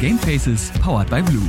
Gamefaces powered by Blue.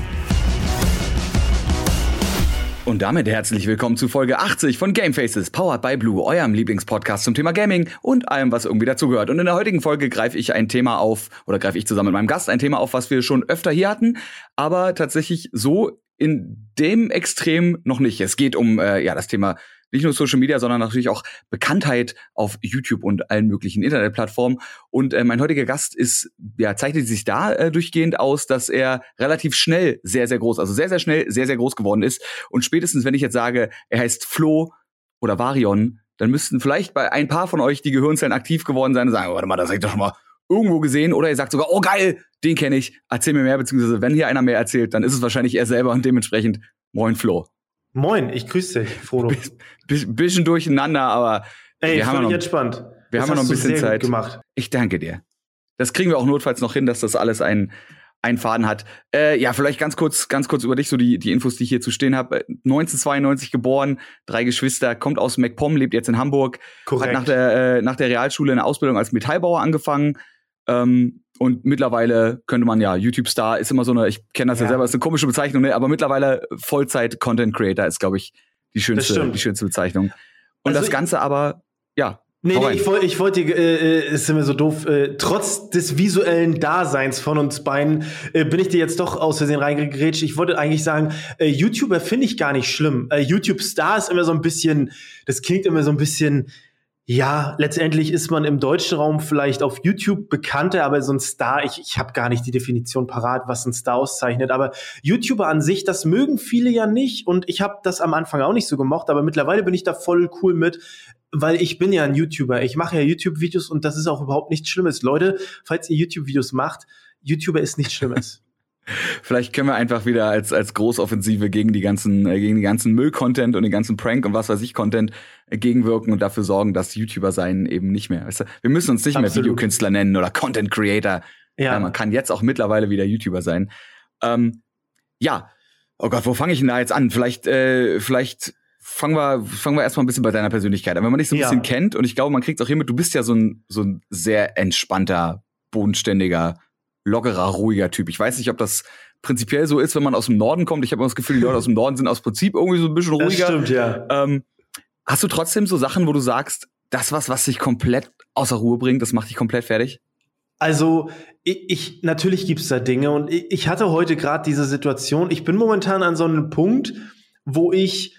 Und damit herzlich willkommen zu Folge 80 von Gamefaces, powered by Blue, eurem Lieblingspodcast zum Thema Gaming und allem, was irgendwie dazugehört. Und in der heutigen Folge greife ich ein Thema auf, oder greife ich zusammen mit meinem Gast ein Thema auf, was wir schon öfter hier hatten, aber tatsächlich so in dem Extrem noch nicht. Es geht um äh, ja das Thema nicht nur Social Media, sondern natürlich auch Bekanntheit auf YouTube und allen möglichen Internetplattformen. Und äh, mein heutiger Gast ist, ja, zeichnet sich da äh, durchgehend aus, dass er relativ schnell sehr, sehr groß, also sehr, sehr schnell sehr, sehr groß geworden ist. Und spätestens, wenn ich jetzt sage, er heißt Flo oder Varion, dann müssten vielleicht bei ein paar von euch die Gehirnzellen aktiv geworden sein und sagen, warte mal, das hab ich doch schon mal irgendwo gesehen. Oder ihr sagt sogar, oh geil, den kenne ich, erzähl mir mehr, beziehungsweise wenn hier einer mehr erzählt, dann ist es wahrscheinlich er selber und dementsprechend moin Flo. Moin, ich grüße dich, Frodo. bisschen durcheinander, aber Ey, wir haben noch, entspannt. wir Das haben noch ein bisschen Zeit. gemacht. Ich danke dir. Das kriegen wir auch notfalls noch hin, dass das alles ein ein Faden hat. Äh, ja, vielleicht ganz kurz, ganz kurz über dich, so die, die Infos, die ich hier zu stehen habe. 1992 geboren, drei Geschwister, kommt aus MacPom, lebt jetzt in Hamburg, Korrekt. hat nach der, äh, nach der Realschule eine Ausbildung als Metallbauer angefangen. Ähm, und mittlerweile könnte man ja, YouTube-Star ist immer so eine, ich kenne das ja. Ja. selber, ist eine komische Bezeichnung, ne? aber mittlerweile Vollzeit-Content-Creator ist, glaube ich, die schönste, die schönste Bezeichnung. Und Also das Ganze aber, ja. Nee, nee, ich wollte, ich wollte, äh, äh, ist immer so doof, äh, trotz des visuellen Daseins von uns beiden, äh, bin ich dir jetzt doch aus Versehen reingegrätscht. Ich wollte eigentlich sagen, äh, YouTuber finde ich gar nicht schlimm. Äh, YouTube-Star ist immer so ein bisschen, das klingt immer so ein bisschen, ja, letztendlich ist man im deutschen Raum vielleicht auf YouTube bekannter, aber so ein Star, ich, ich habe gar nicht die Definition parat, was ein Star auszeichnet, aber YouTuber an sich, das mögen viele ja nicht und ich habe das am Anfang auch nicht so gemocht, aber mittlerweile bin ich da voll cool mit, weil ich bin ja ein YouTuber, ich mache ja YouTube-Videos und das ist auch überhaupt nichts Schlimmes. Leute, falls ihr YouTube-Videos macht, YouTuber ist nichts Schlimmes. Vielleicht können wir einfach wieder als, als Großoffensive gegen die ganzen, äh, gegen die ganzen Müll-Content und den ganzen Prank und was weiß ich Content äh, gegenwirken und dafür sorgen, dass YouTuber sein eben nicht mehr. Weißt du? Wir müssen uns nicht mehr Absolut. Videokünstler nennen oder Content Creator. Ja. Ja, man kann jetzt auch mittlerweile wieder YouTuber sein. Ähm, ja, oh Gott, wo fange ich denn da jetzt an? Vielleicht, äh, vielleicht fangen wir, fangen wir erstmal ein bisschen bei deiner Persönlichkeit an. Wenn man dich so ein Ja. bisschen kennt, und ich glaube, man kriegt auch hier mit, du bist ja so ein, so ein sehr entspannter, bodenständiger, lockerer, ruhiger Typ. Ich weiß nicht, ob das prinzipiell so ist, wenn man aus dem Norden kommt. Ich habe immer das Gefühl, die Leute aus dem Norden sind aus Prinzip irgendwie so ein bisschen das ruhiger. stimmt, ja. Ähm, hast du trotzdem so Sachen, wo du sagst, das was, was dich komplett außer Ruhe bringt, das macht dich komplett fertig? Also ich, ich natürlich gibt's da Dinge und ich, ich hatte heute gerade diese Situation. Ich bin momentan an so einem Punkt, wo ich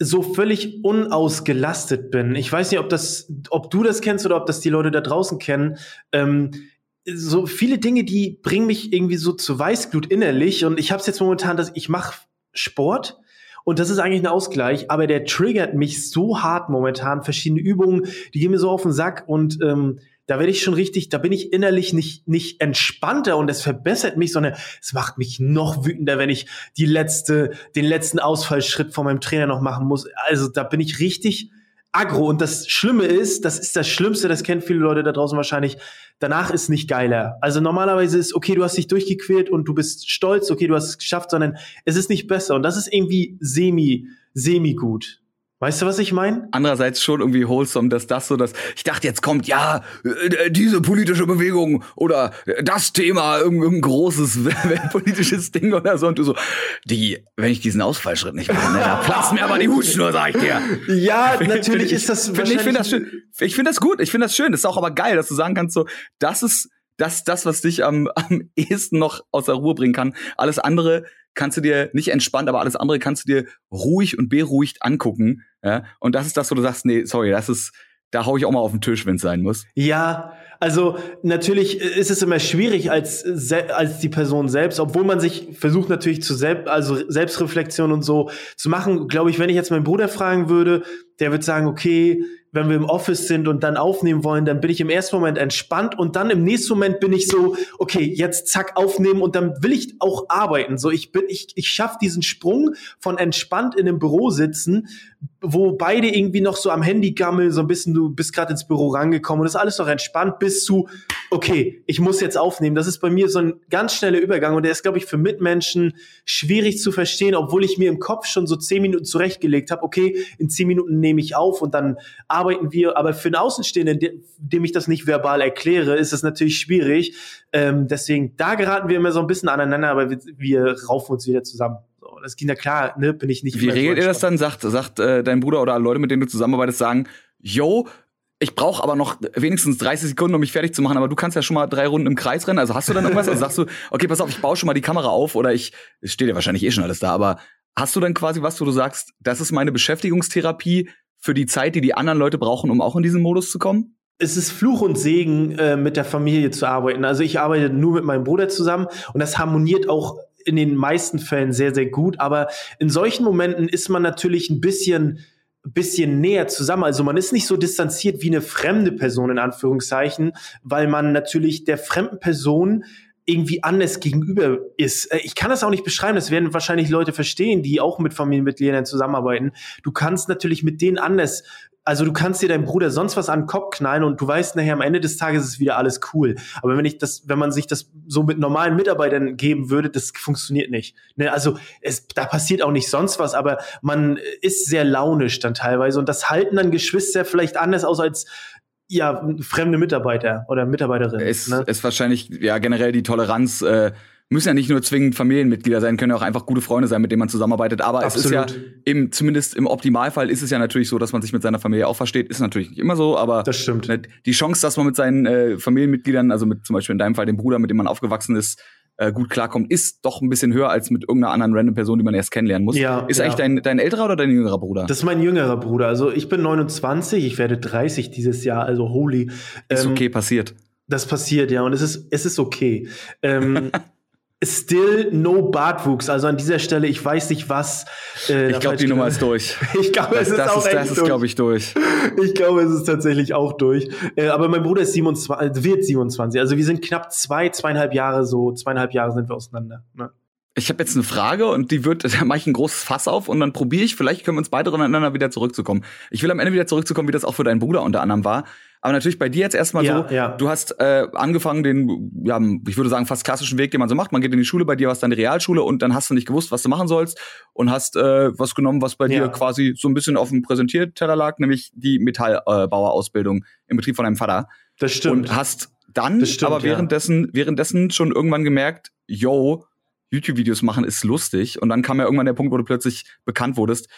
so völlig unausgelastet bin. Ich weiß nicht, ob das, ob du das kennst oder ob das die Leute da draußen kennen. Ähm, so viele Dinge, die bringen mich irgendwie so zu Weißglut innerlich. Und ich habe es jetzt momentan, dass ich mache Sport. Und das ist eigentlich ein Ausgleich, aber der triggert mich so hart momentan. Verschiedene Übungen, die gehen mir so auf den Sack. Und ähm, da werde ich schon richtig, da bin ich innerlich nicht, nicht entspannter und es verbessert mich, sondern es macht mich noch wütender, wenn ich die letzte, den letzten Ausfallschritt von meinem Trainer noch machen muss. Also da bin ich richtig aggro. Und das Schlimme ist, das ist das Schlimmste, das kennen viele Leute da draußen wahrscheinlich, danach ist nicht geiler. Also normalerweise ist, okay, du hast dich durchgequält und du bist stolz, okay, du hast es geschafft, sondern es ist nicht besser und das ist irgendwie semi, semi gut. Weißt du, was ich meine? Andererseits schon irgendwie wholesome, dass das so, dass ich dachte, jetzt kommt ja äh, diese politische Bewegung oder das Thema, irgendein großes politisches Ding oder so und du so, die, wenn ich diesen Ausfallschritt nicht mache, ne, da platzt mir aber die Hutschnur, sag ich dir. Ja, natürlich ich- ist das find, ich finde das schön. Ich finde das gut. Ich finde das schön. Das ist auch aber geil, dass du sagen kannst, so, das ist das, das was dich am, am ehesten noch aus der Ruhe bringen kann. Alles andere kannst du dir nicht entspannt, aber alles andere kannst du dir ruhig und beruhigt angucken. Ja? Und das ist das, wo du sagst, nee, sorry, das ist, da hau ich auch mal auf den Tisch, wenn es sein muss. Ja, also natürlich ist es immer schwierig als als die Person selbst, obwohl man sich versucht natürlich zu selbst also Selbstreflexion und so zu machen. Glaube ich, wenn ich jetzt meinen Bruder fragen würde, der wird sagen, okay, wenn wir im Office sind und dann aufnehmen wollen, dann bin ich im ersten Moment entspannt und dann im nächsten Moment bin ich so, okay, jetzt zack aufnehmen und dann will ich auch arbeiten. So ich bin ich ich schaffe diesen Sprung von entspannt in einem Büro sitzen, wo beide irgendwie noch so am Handy gammeln, so ein bisschen du bist gerade ins Büro rangekommen und ist alles noch entspannt bis zu okay, ich muss jetzt aufnehmen. Das ist bei mir so ein ganz schneller Übergang und der ist, glaube ich, für Mitmenschen schwierig zu verstehen, obwohl ich mir im Kopf schon so zehn Minuten zurechtgelegt habe, okay, in zehn Minuten nehme ich auf und dann arbeiten wir. Aber für einen Außenstehenden, dem ich das nicht verbal erkläre, ist es natürlich schwierig. Ähm, deswegen, da geraten wir immer so ein bisschen aneinander, aber wir, wir raufen uns wieder zusammen. So, das ging ja klar, ne, bin ich nicht. Wie regelt ihr das dann? Sagt, sagt äh, dein Bruder oder Leute, mit denen du zusammenarbeitest, sagen, yo, ich brauche aber noch wenigstens 30 Sekunden, um mich fertig zu machen, aber du kannst ja schon mal drei Runden im Kreis rennen. Also hast du dann irgendwas? Also sagst du, okay, pass auf, ich baue schon mal die Kamera auf oder ich, es steht ja wahrscheinlich eh schon alles da, aber hast du dann quasi was, wo du sagst, das ist meine Beschäftigungstherapie für die Zeit, die die anderen Leute brauchen, um auch in diesen Modus zu kommen? es ist Fluch und Segen, äh, mit der Familie zu arbeiten. Also ich arbeite nur mit meinem Bruder zusammen und das harmoniert auch in den meisten Fällen sehr, sehr gut. Aber in solchen Momenten ist man natürlich ein bisschen bisschen näher zusammen. Also man ist nicht so distanziert wie eine fremde Person in Anführungszeichen, weil man natürlich der fremden Person irgendwie anders gegenüber ist. Äh, ich kann das auch nicht beschreiben, das werden wahrscheinlich Leute verstehen, die auch mit Familienmitgliedern zusammenarbeiten. Du kannst natürlich mit denen anders also du kannst dir deinem Bruder sonst was an den Kopf knallen und du weißt nachher am Ende des Tages ist wieder alles cool. Aber wenn ich das, wenn man sich das so mit normalen Mitarbeitern geben würde, das funktioniert nicht. Ne? Also es, da passiert auch nicht sonst was, aber man ist sehr launisch dann teilweise und das halten dann Geschwister vielleicht anders aus als ja fremde Mitarbeiter oder Mitarbeiterinnen. Ist, ne? ist wahrscheinlich ja generell die Toleranz. Äh müssen ja nicht nur zwingend Familienmitglieder sein, können ja auch einfach gute Freunde sein, mit denen man zusammenarbeitet. Aber Absolut. es ist ja im, zumindest im Optimalfall ist es ja natürlich so, dass man sich mit seiner Familie auch versteht. Ist natürlich nicht immer so, aber das stimmt. Ne, die Chance, dass man mit seinen äh, Familienmitgliedern, also mit zum Beispiel in deinem Fall dem Bruder, mit dem man aufgewachsen ist, äh, gut klarkommt, ist doch ein bisschen höher als mit irgendeiner anderen random Person, die man erst kennenlernen muss. Ja, ist ja. eigentlich dein, dein älterer oder dein jüngerer Bruder? Das ist mein jüngerer Bruder. Also ich bin 29, ich werde 30 dieses Jahr, also holy. Ist ähm, okay, passiert. Das passiert, ja, und es ist, es ist okay. Ähm, Still no Bartwuchs. Also an dieser Stelle, ich weiß nicht was. Äh, ich glaube, die Nummer ist durch. ich glaube, es ist das auch ist, Das ist, glaube ich, durch. Ich glaube, es ist tatsächlich auch durch. Äh, aber mein Bruder ist 27, äh, wird 27. Also wir sind knapp zwei, zweieinhalb Jahre so, zweieinhalb Jahre sind wir auseinander. Ne? Ich habe jetzt eine Frage und die wird, da mache ich ein großes Fass auf und dann probiere ich, vielleicht können wir uns beide aneinander wieder zurückzukommen. Ich will am Ende wieder zurückzukommen, wie das auch für deinen Bruder unter anderem war. Aber natürlich bei dir jetzt erstmal ja, so, ja. du hast äh, angefangen den, ja, ich würde sagen, fast klassischen Weg, den man so macht. Man geht in die Schule, bei dir war es dann die Realschule und dann hast du nicht gewusst, was du machen sollst und hast äh, was genommen, was bei ja. dir quasi so ein bisschen auf dem Präsentierteller lag, nämlich die Metallbauerausbildung im Betrieb von deinem Vater. Das stimmt. Und hast dann stimmt, aber währenddessen, währenddessen schon irgendwann gemerkt, yo, YouTube-Videos machen ist lustig. Und dann kam ja irgendwann der Punkt, wo du plötzlich bekannt wurdest.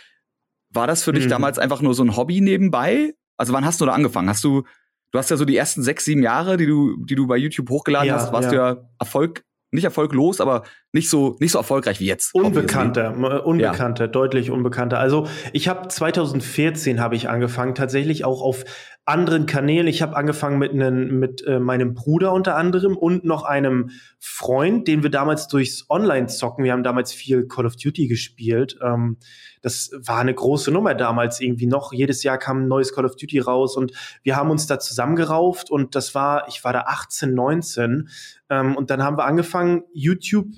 War das für dich mhm. damals einfach nur so ein Hobby nebenbei? Also wann hast du da angefangen? Hast du, du hast ja so die ersten sechs, sieben Jahre, die du, die du bei YouTube hochgeladen ja, hast, warst ja. du ja Erfolg, nicht erfolglos, aber nicht so, nicht so erfolgreich wie jetzt. Unbekannter, unbekannter, ja. deutlich unbekannter. Also ich habe 2014 habe ich angefangen, tatsächlich auch auf anderen Kanälen. Ich habe angefangen mit, einem, mit äh, meinem Bruder unter anderem und noch einem Freund, den wir damals durchs Online-Zocken, wir haben damals viel Call of Duty gespielt. Ähm, das war eine große Nummer damals irgendwie noch. Jedes Jahr kam ein neues Call of Duty raus und wir haben uns da zusammengerauft und das war, ich war da 18, 19 ähm, und dann haben wir angefangen, YouTube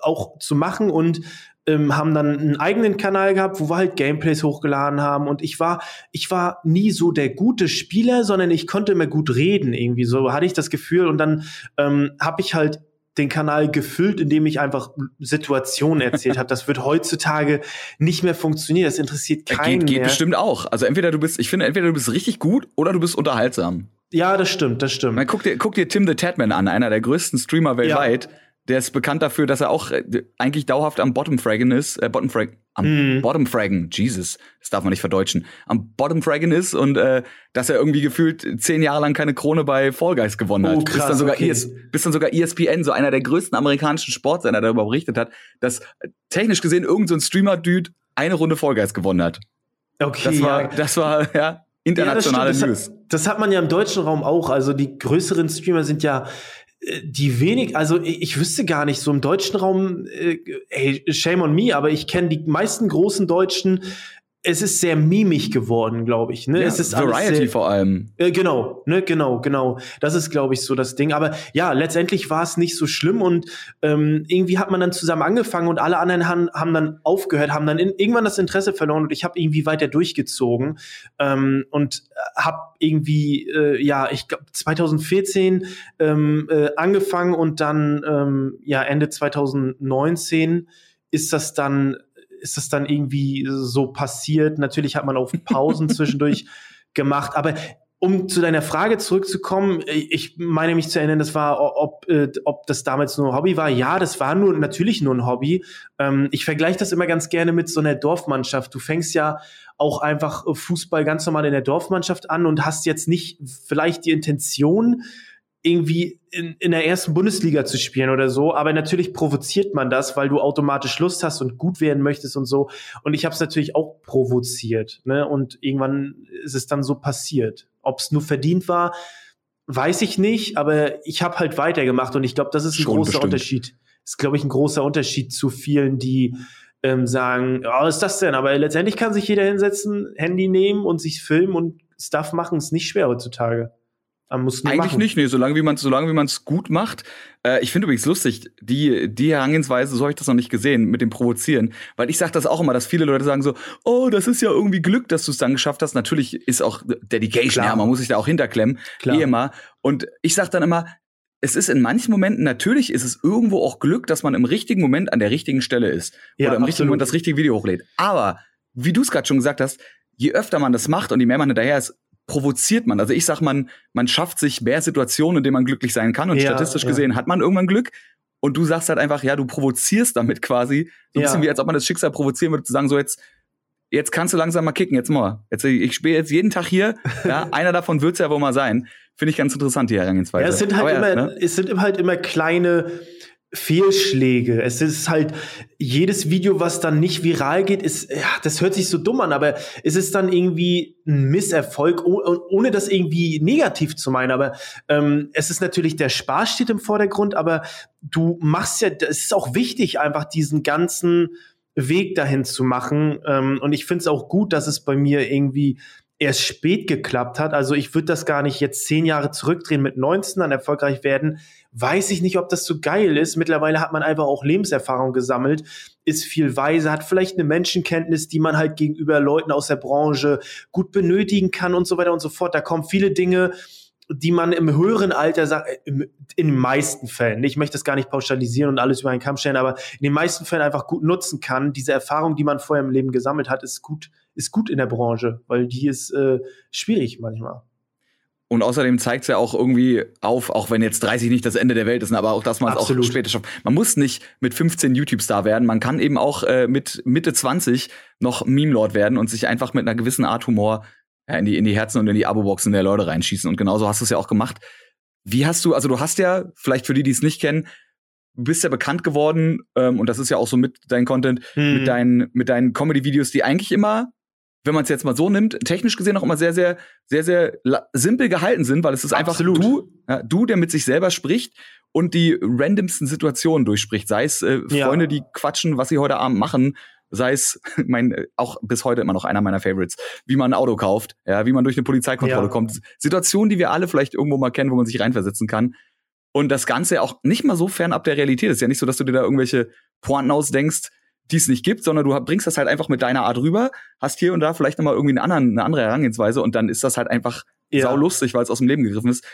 auch zu machen und ähm, haben dann einen eigenen Kanal gehabt, wo wir halt Gameplays hochgeladen haben und ich war, ich war nie so der gute Spieler, sondern ich konnte immer gut reden irgendwie, so hatte ich das Gefühl und dann ähm, habe ich halt den Kanal gefüllt, indem ich einfach Situationen erzählt habe. Das wird heutzutage nicht mehr funktionieren. Das interessiert keinen geht, geht mehr. bestimmt auch. Also entweder du bist, ich finde, entweder du bist richtig gut oder du bist unterhaltsam. Ja, das stimmt, das stimmt. Man, guck dir, guck dir Tim the Tatman an, einer der größten Streamer weltweit. Ja der ist bekannt dafür, dass er auch äh, eigentlich dauerhaft am Bottom Fraggen ist, äh, Bottom Frag, am mm. Bottom Fraggen, Jesus, das darf man nicht verdeutschen, am Bottom Fraggen ist und äh, dass er irgendwie gefühlt zehn Jahre lang keine Krone bei Fall Guys gewonnen hat. Oh, krass, bis, dann sogar okay. ES, bis dann sogar ESPN, so einer der größten amerikanischen Sportsender, darüber berichtet hat, dass äh, technisch gesehen irgendein so Streamer-Dude eine Runde Fall Guys gewonnen hat. Okay. Das war, ja. das war, ja, internationale ja, das News. Das hat, das hat man ja im deutschen Raum auch. Also die größeren Streamer sind ja die wenig, also ich wüsste gar nicht, so im deutschen Raum, äh, ey, shame on me, aber ich kenne die meisten großen Deutschen, es ist sehr mimig geworden, glaube ich. Ne? Ja, es ist Variety sehr, vor allem. Äh, genau, ne, genau, genau. Das ist, glaube ich, so das Ding. Aber ja, letztendlich war es nicht so schlimm und ähm, irgendwie hat man dann zusammen angefangen und alle anderen haben, haben dann aufgehört, haben dann in, irgendwann das Interesse verloren und ich habe irgendwie weiter durchgezogen ähm, und habe irgendwie, äh, ja, ich glaube 2014 ähm, äh, angefangen und dann ähm, ja Ende 2019 ist das dann ist das dann irgendwie so passiert. Natürlich hat man auch Pausen zwischendurch gemacht, aber um zu deiner Frage zurückzukommen, ich meine mich zu erinnern, das war, ob, äh, ob das damals nur ein Hobby war. Ja, das war nur natürlich nur ein Hobby. Ähm, ich vergleiche das immer ganz gerne mit so einer Dorfmannschaft. Du fängst ja auch einfach Fußball ganz normal in der Dorfmannschaft an und hast jetzt nicht vielleicht die Intention, irgendwie in, in der ersten Bundesliga zu spielen oder so. Aber natürlich provoziert man das, weil du automatisch Lust hast und gut werden möchtest und so. Und ich habe es natürlich auch provoziert. Ne? Und irgendwann ist es dann so passiert. Ob es nur verdient war, weiß ich nicht. Aber ich habe halt weitergemacht und ich glaube, das ist ein Schon großer bestimmt. Unterschied. Ist, glaube ich, ein großer Unterschied zu vielen, die ähm, sagen, oh, was ist das denn? Aber letztendlich kann sich jeder hinsetzen, Handy nehmen und sich filmen und Stuff machen. Ist nicht schwer heutzutage. Eigentlich machen. nicht, nee, solange wie man solange wie man es gut macht. Äh, ich finde übrigens lustig, die die Herangehensweise, so habe ich das noch nicht gesehen mit dem Provozieren, weil ich sage das auch immer, dass viele Leute sagen so, oh, das ist ja irgendwie Glück, dass du es dann geschafft hast. Natürlich ist auch Dedication, Klar. ja, man muss sich da auch hinterklemmen, Klar. eh immer. Und ich sage dann immer, es ist in manchen Momenten natürlich ist es irgendwo auch Glück, dass man im richtigen Moment an der richtigen Stelle ist ja, oder im absolut. richtigen Moment das richtige Video hochlädt. Aber wie du es gerade schon gesagt hast, je öfter man das macht und je mehr man hinterher ist, provoziert man. Also ich sag, man, man schafft sich mehr Situationen, in denen man glücklich sein kann. Und ja, statistisch ja. gesehen hat man irgendwann Glück. Und du sagst halt einfach, ja, du provozierst damit quasi. So ein ja. bisschen wie als ob man das Schicksal provozieren würde, zu sagen, so jetzt, jetzt kannst du langsam mal kicken, jetzt mal. Jetzt, ich spiele jetzt jeden Tag hier. ja, einer davon wird's ja wohl mal sein. Finde ich ganz interessant, die Herangehensweise. Ja, es sind halt, immer, ne? es sind halt immer kleine, Fehlschläge. Es ist halt jedes Video, was dann nicht viral geht, ist, ja, das hört sich so dumm an, aber es ist dann irgendwie ein Misserfolg, ohne das irgendwie negativ zu meinen. Aber ähm, es ist natürlich der Spaß steht im Vordergrund, aber du machst ja, es ist auch wichtig, einfach diesen ganzen Weg dahin zu machen. Ähm, und ich finde es auch gut, dass es bei mir irgendwie erst spät geklappt hat. Also ich würde das gar nicht jetzt zehn Jahre zurückdrehen mit 19 dann erfolgreich werden. Weiß ich nicht, ob das so geil ist. Mittlerweile hat man einfach auch Lebenserfahrung gesammelt, ist viel weiser, hat vielleicht eine Menschenkenntnis, die man halt gegenüber Leuten aus der Branche gut benötigen kann und so weiter und so fort. Da kommen viele Dinge, die man im höheren Alter sagt, äh, in den meisten Fällen, ich möchte das gar nicht pauschalisieren und alles über einen Kamm stellen, aber in den meisten Fällen einfach gut nutzen kann. Diese Erfahrung, die man vorher im Leben gesammelt hat, ist gut, ist gut in der Branche, weil die ist äh, schwierig manchmal. Und außerdem zeigt es ja auch irgendwie auf, auch wenn jetzt 30 nicht das Ende der Welt ist, aber auch, dass man es auch später schafft. Man muss nicht mit 15 YouTube-Star werden, man kann eben auch äh, mit Mitte 20 noch Meme-Lord werden und sich einfach mit einer gewissen Art Humor ja, in, die, in die Herzen und in die Abo-Boxen der Leute reinschießen. Und genauso hast du es ja auch gemacht. Wie hast du, also du hast ja, vielleicht für die, die es nicht kennen, du bist ja bekannt geworden, ähm, und das ist ja auch so mit dein Content, hm. mit deinen, mit deinen Comedy-Videos, die eigentlich immer, wenn man es jetzt mal so nimmt, technisch gesehen auch immer sehr, sehr, sehr, sehr simpel gehalten sind, weil es ist Absolut. einfach du, ja, du, der mit sich selber spricht und die randomsten Situationen durchspricht. Sei es äh, Freunde, ja. die quatschen, was sie heute Abend machen, sei es mein auch bis heute immer noch einer meiner Favorites, wie man ein Auto kauft, ja, wie man durch eine Polizeikontrolle ja. kommt, Situationen, die wir alle vielleicht irgendwo mal kennen, wo man sich reinversetzen kann. Und das Ganze auch nicht mal so fernab der Realität. Es ist ja nicht so, dass du dir da irgendwelche Pointen ausdenkst, die es nicht gibt, sondern du bringst das halt einfach mit deiner Art rüber, hast hier und da vielleicht nochmal irgendwie einen anderen, eine andere Herangehensweise und dann ist das halt einfach ja. saulustig, weil es aus dem Leben gegriffen ist.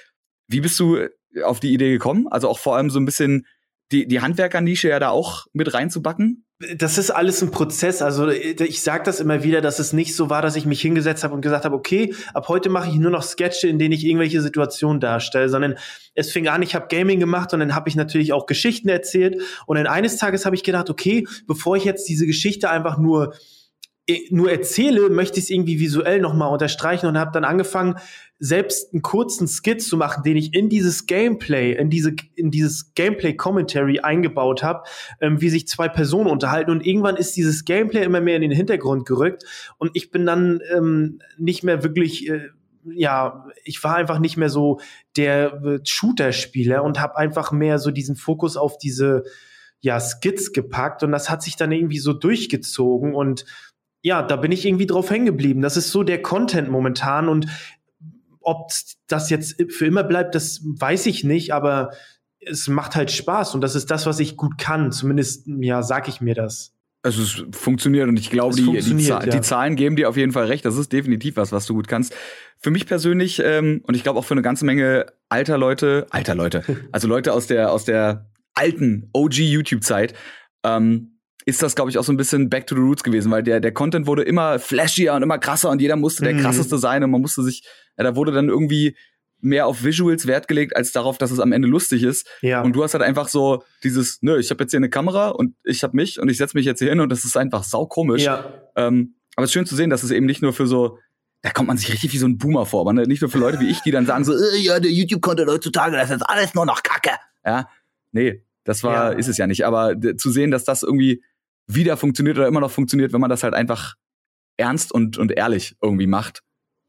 Wie bist du auf die Idee gekommen? Also auch vor allem so ein bisschen die, die Handwerkernische ja da auch mit reinzubacken? Das ist alles ein Prozess. Also ich sage das immer wieder, dass es nicht so war, dass ich mich hingesetzt habe und gesagt habe, okay, ab heute mache ich nur noch Sketche, in denen ich irgendwelche Situationen darstelle, sondern es fing an, ich habe Gaming gemacht und dann habe ich natürlich auch Geschichten erzählt. Und dann eines Tages habe ich gedacht, okay, bevor ich jetzt diese Geschichte einfach nur nur erzähle, möchte ich es irgendwie visuell nochmal unterstreichen und habe dann angefangen, selbst einen kurzen Skit zu machen, den ich in dieses Gameplay, in diese, in dieses Gameplay-Commentary eingebaut habe, ähm, wie sich zwei Personen unterhalten. Und irgendwann ist dieses Gameplay immer mehr in den Hintergrund gerückt und ich bin dann ähm, nicht mehr wirklich äh, ja, ich war einfach nicht mehr so der äh, Shooter-Spieler und habe einfach mehr so diesen Fokus auf diese ja Skits gepackt und das hat sich dann irgendwie so durchgezogen und ja, da bin ich irgendwie drauf hängen geblieben. Das ist so der Content momentan und ob das jetzt für immer bleibt, das weiß ich nicht, aber es macht halt Spaß und das ist das, was ich gut kann. Zumindest, ja, sag ich mir das. Also es funktioniert und ich glaube, die, die, ja. die, Zahlen geben dir auf jeden Fall recht. Das ist definitiv was, was du gut kannst. Für mich persönlich ähm, und ich glaube auch für eine ganze Menge alter Leute, alter Leute, also Leute aus der aus der alten OG YouTube-Zeit, ähm, ist das, glaube ich, auch so ein bisschen back to the roots gewesen, weil der, der Content wurde immer flashier und immer krasser und jeder musste der mhm. krasseste sein und man musste sich, ja, da wurde dann irgendwie mehr auf Visuals Wert gelegt, als darauf, dass es am Ende lustig ist. Ja. Und du hast halt einfach so dieses, nö, ich habe jetzt hier eine Kamera und ich habe mich und ich setze mich jetzt hier hin und das ist einfach saukomisch. Ja. Ähm, aber es ist schön zu sehen, dass es eben nicht nur für so, da kommt man sich richtig wie so ein Boomer vor, aber nicht nur für Leute wie ich, die dann sagen so, äh, ja, der YouTube-Content heutzutage, das ist alles nur noch Kacke. Ja, nee, das war, ja. ist es ja nicht. Aber zu sehen, dass das irgendwie wieder funktioniert oder immer noch funktioniert, wenn man das halt einfach ernst und, und ehrlich irgendwie macht.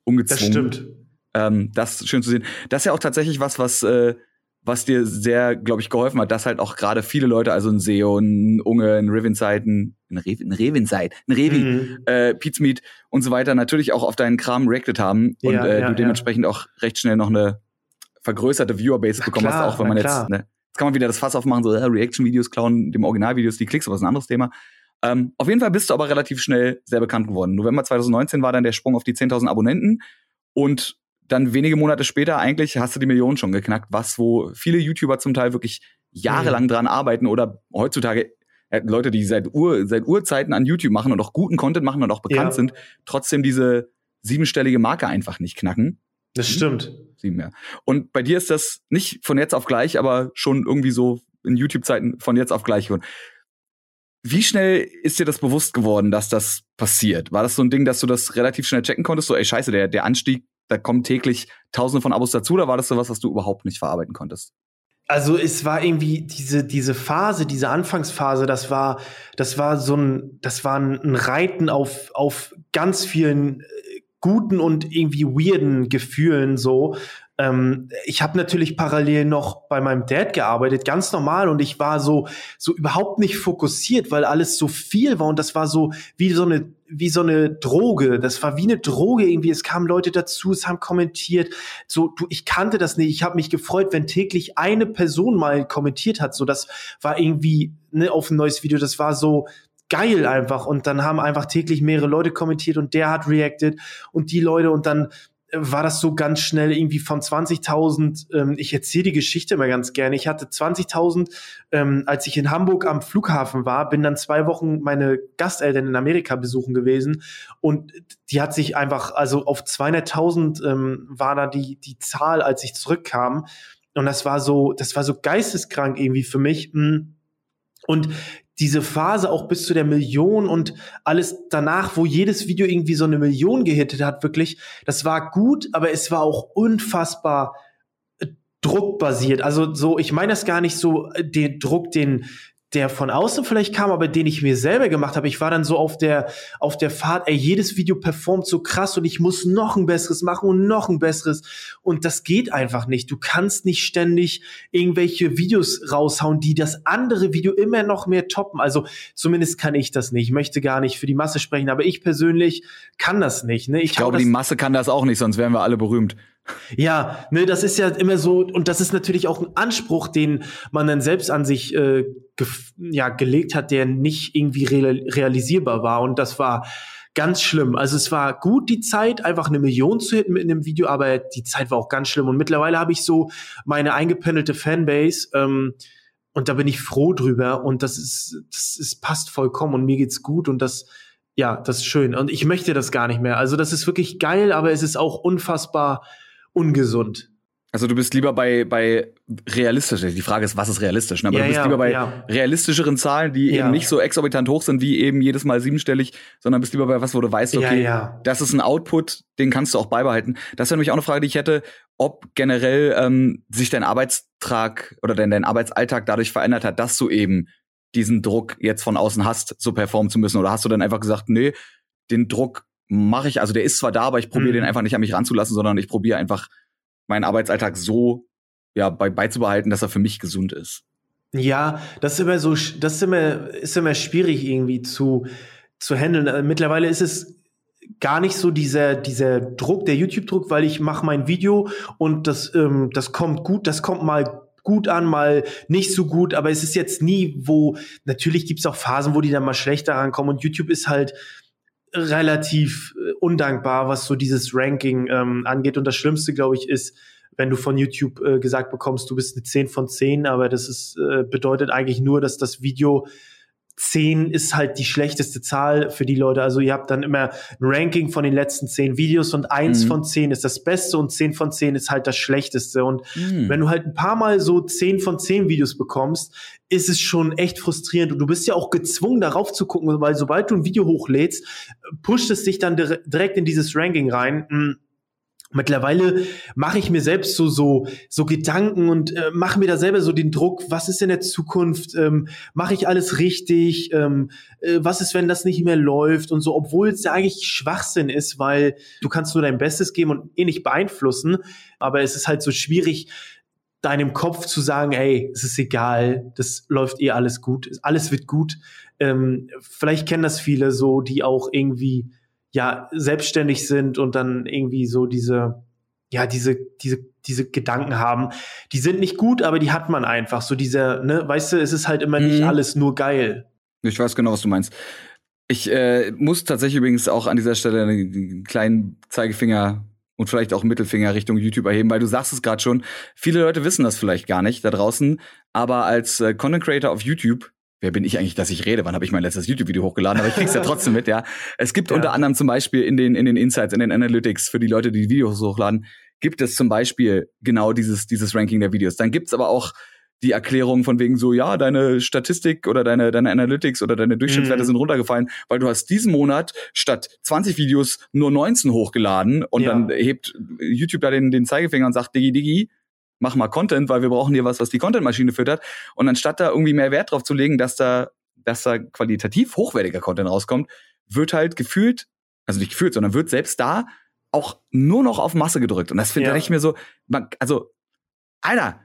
Ungezwungen. Das stimmt. Ähm, das ist schön zu sehen. Das ist ja auch tatsächlich was, was, äh, was dir sehr, glaube ich, geholfen hat, dass halt auch gerade viele Leute, also ein SEO, ein Unge, ein Rivinside, ein, Rev ein Revinside, ein Revi, mhm. äh, Pizmeet und so weiter natürlich auch auf deinen Kram reacted haben und ja, äh, ja, du dementsprechend ja. auch recht schnell noch eine vergrößerte Viewerbase bekommen klar, hast, auch wenn man jetzt, ne, jetzt kann man wieder das Fass aufmachen, so äh, Reaction-Videos klauen, dem Originalvideos die Klicks, aber das ist ein anderes Thema. Ähm, auf jeden Fall bist du aber relativ schnell sehr bekannt geworden. November 2019 war dann der Sprung auf die 10.000 Abonnenten und dann wenige Monate später eigentlich hast du die Millionen schon geknackt, was wo viele YouTuber zum Teil wirklich jahrelang dran arbeiten oder heutzutage äh, Leute, die seit Ur, seit Urzeiten an YouTube machen und auch guten Content machen und auch bekannt ja. sind, trotzdem diese siebenstellige Marke einfach nicht knacken. Das stimmt. Sieben mehr. Und bei dir ist das nicht von jetzt auf gleich, aber schon irgendwie so in YouTube-Zeiten von jetzt auf gleich geworden. Wie schnell ist dir das bewusst geworden, dass das passiert? War das so ein Ding, dass du das relativ schnell checken konntest? So, ey, scheiße, der, der Anstieg da kommen täglich tausende von Abos dazu, oder war das so was, was du überhaupt nicht verarbeiten konntest? Also es war irgendwie diese, diese Phase, diese Anfangsphase, das war, das war so ein, das war ein Reiten auf, auf ganz vielen äh, guten und irgendwie weirden Gefühlen so. Ähm, ich habe natürlich parallel noch bei meinem Dad gearbeitet, ganz normal, und ich war so so überhaupt nicht fokussiert, weil alles so viel war und das war so wie so eine wie so eine Droge. Das war wie eine Droge irgendwie. Es kamen Leute dazu, es haben kommentiert. So, du, ich kannte das nicht. Ich habe mich gefreut, wenn täglich eine Person mal kommentiert hat. So, das war irgendwie ne, auf ein neues Video. Das war so geil einfach. Und dann haben einfach täglich mehrere Leute kommentiert und der hat reacted und die Leute und dann war das so ganz schnell irgendwie von 20.000, ähm, ich erzähle die Geschichte mal ganz gerne, ich hatte 20.000, ähm, als ich in Hamburg am Flughafen war, bin dann zwei Wochen meine Gasteltern in Amerika besuchen gewesen und die hat sich einfach, also auf 200.000 ähm, war da die, die Zahl, als ich zurückkam und das war so, das war so geisteskrank irgendwie für mich. Hm. Und diese Phase auch bis zu der Million und alles danach, wo jedes Video irgendwie so eine Million gehittet hat, wirklich, das war gut, aber es war auch unfassbar äh, druckbasiert. Also so, ich meine das gar nicht so, äh, den Druck, den der von außen vielleicht kam, aber den ich mir selber gemacht habe. Ich war dann so auf der, auf der Fahrt, ey, jedes Video performt so krass und ich muss noch ein besseres machen und noch ein besseres. Und das geht einfach nicht. Du kannst nicht ständig irgendwelche Videos raushauen, die das andere Video immer noch mehr toppen. Also zumindest kann ich das nicht. Ich möchte gar nicht für die Masse sprechen, aber ich persönlich kann das nicht. Ne? Ich, ich glaube, die Masse kann das auch nicht, sonst wären wir alle berühmt. Ja, ne, das ist ja immer so, und das ist natürlich auch ein Anspruch, den man dann selbst an sich äh, ja, gelegt hat, der nicht irgendwie real realisierbar war. Und das war ganz schlimm. Also es war gut, die Zeit, einfach eine Million zu hitten mit einem Video, aber die Zeit war auch ganz schlimm. Und mittlerweile habe ich so meine eingependelte Fanbase. Ähm, und da bin ich froh drüber. Und das ist, das ist, passt vollkommen und mir geht's gut und das, ja, das ist schön. Und ich möchte das gar nicht mehr. Also das ist wirklich geil, aber es ist auch unfassbar ungesund. Also du bist lieber bei, bei realistisch. Die Frage ist, was ist realistisch? Ne? Aber ja, du bist ja, lieber bei ja. realistischeren Zahlen, die eben nicht so exorbitant hoch sind wie eben jedes Mal siebenstellig, sondern bist lieber bei was, wo du weißt, okay, das ist ein Output, den kannst du auch beibehalten. Das wäre nämlich auch eine Frage, die ich hätte, ob generell ähm, sich dein Arbeitstrag oder dein, dein Arbeitsalltag dadurch verändert hat, dass du eben diesen Druck jetzt von außen hast, so performen zu müssen. Oder hast du dann einfach gesagt, nee, den Druck mache ich, also der ist zwar da, aber ich probiere mhm. den einfach nicht an mich ranzulassen, sondern ich probiere einfach meinen Arbeitsalltag so ja, bei, beizubehalten, dass er für mich gesund ist. Ja, das ist immer so, das ist immer, ist immer schwierig irgendwie zu, zu handeln. Äh, mittlerweile ist es gar nicht so dieser, dieser Druck, der YouTube-Druck, weil ich mache mein Video und das, ähm, das kommt gut, das kommt mal gut an, mal nicht so gut, aber es ist jetzt nie, wo, natürlich gibt es auch Phasen, wo die dann mal schlechter rankommen und YouTube ist halt relativ äh, undankbar, was so dieses Ranking ähm, angeht. Und das Schlimmste, glaube ich, ist, wenn du von YouTube äh, gesagt bekommst, du bist eine 10 von 10, aber das ist, äh, bedeutet eigentlich nur, dass das Video 10 ist halt die schlechteste Zahl für die Leute. Also ihr habt dann immer ein Ranking von den letzten 10 Videos und 1 mhm. von 10 ist das Beste und 10 von 10 ist halt das Schlechteste. Und mhm. wenn du halt ein paar Mal so 10 von 10 Videos bekommst, ist es schon echt frustrierend. Und du bist ja auch gezwungen, darauf zu gucken, weil sobald du ein Video hochlädst, pusht es dich dann direkt in dieses Ranking rein. Mittlerweile mache ich mir selbst so so so Gedanken und äh, mache mir da selber so den Druck. Was ist in der Zukunft? Ähm, mache ich alles richtig? Ähm, äh, was ist, wenn das nicht mehr läuft und so? Obwohl es ja eigentlich Schwachsinn ist, weil du kannst nur dein Bestes geben und eh nicht beeinflussen. Aber es ist halt so schwierig, deinem Kopf zu sagen, hey, es ist egal, das läuft eh alles gut, alles wird gut. Ähm, vielleicht kennen das viele so, die auch irgendwie ja selbstständig sind und dann irgendwie so diese ja diese diese diese Gedanken haben, die sind nicht gut, aber die hat man einfach so diese ne, weißt du, es ist halt immer mhm. nicht alles nur geil. Ich weiß genau, was du meinst. Ich äh, muss tatsächlich übrigens auch an dieser Stelle einen kleinen Zeigefinger und vielleicht auch Mittelfinger Richtung YouTube erheben, weil du sagst es gerade schon, viele Leute wissen das vielleicht gar nicht da draußen, aber als äh, Content Creator auf YouTube wer bin ich eigentlich, dass ich rede? Wann habe ich mein letztes YouTube-Video hochgeladen? Aber ich krieg's ja trotzdem mit, ja. Es gibt ja. unter anderem zum Beispiel in den, in den Insights, in den Analytics für die Leute, die, die Videos hochladen, gibt es zum Beispiel genau dieses, dieses Ranking der Videos. Dann gibt's aber auch die Erklärung von wegen so, ja, deine Statistik oder deine, deine Analytics oder deine Durchschnittswerte mhm. sind runtergefallen, weil du hast diesen Monat statt 20 Videos nur 19 hochgeladen und ja. dann hebt YouTube da den, den Zeigefinger und sagt, Digi, Digi, mach mal Content, weil wir brauchen hier was, was die Content-Maschine füttert. Und anstatt da irgendwie mehr Wert drauf zu legen, dass da, dass da qualitativ hochwertiger Content rauskommt, wird halt gefühlt, also nicht gefühlt, sondern wird selbst da auch nur noch auf Masse gedrückt. Und das finde ja. ich mir so, man, also, Alter,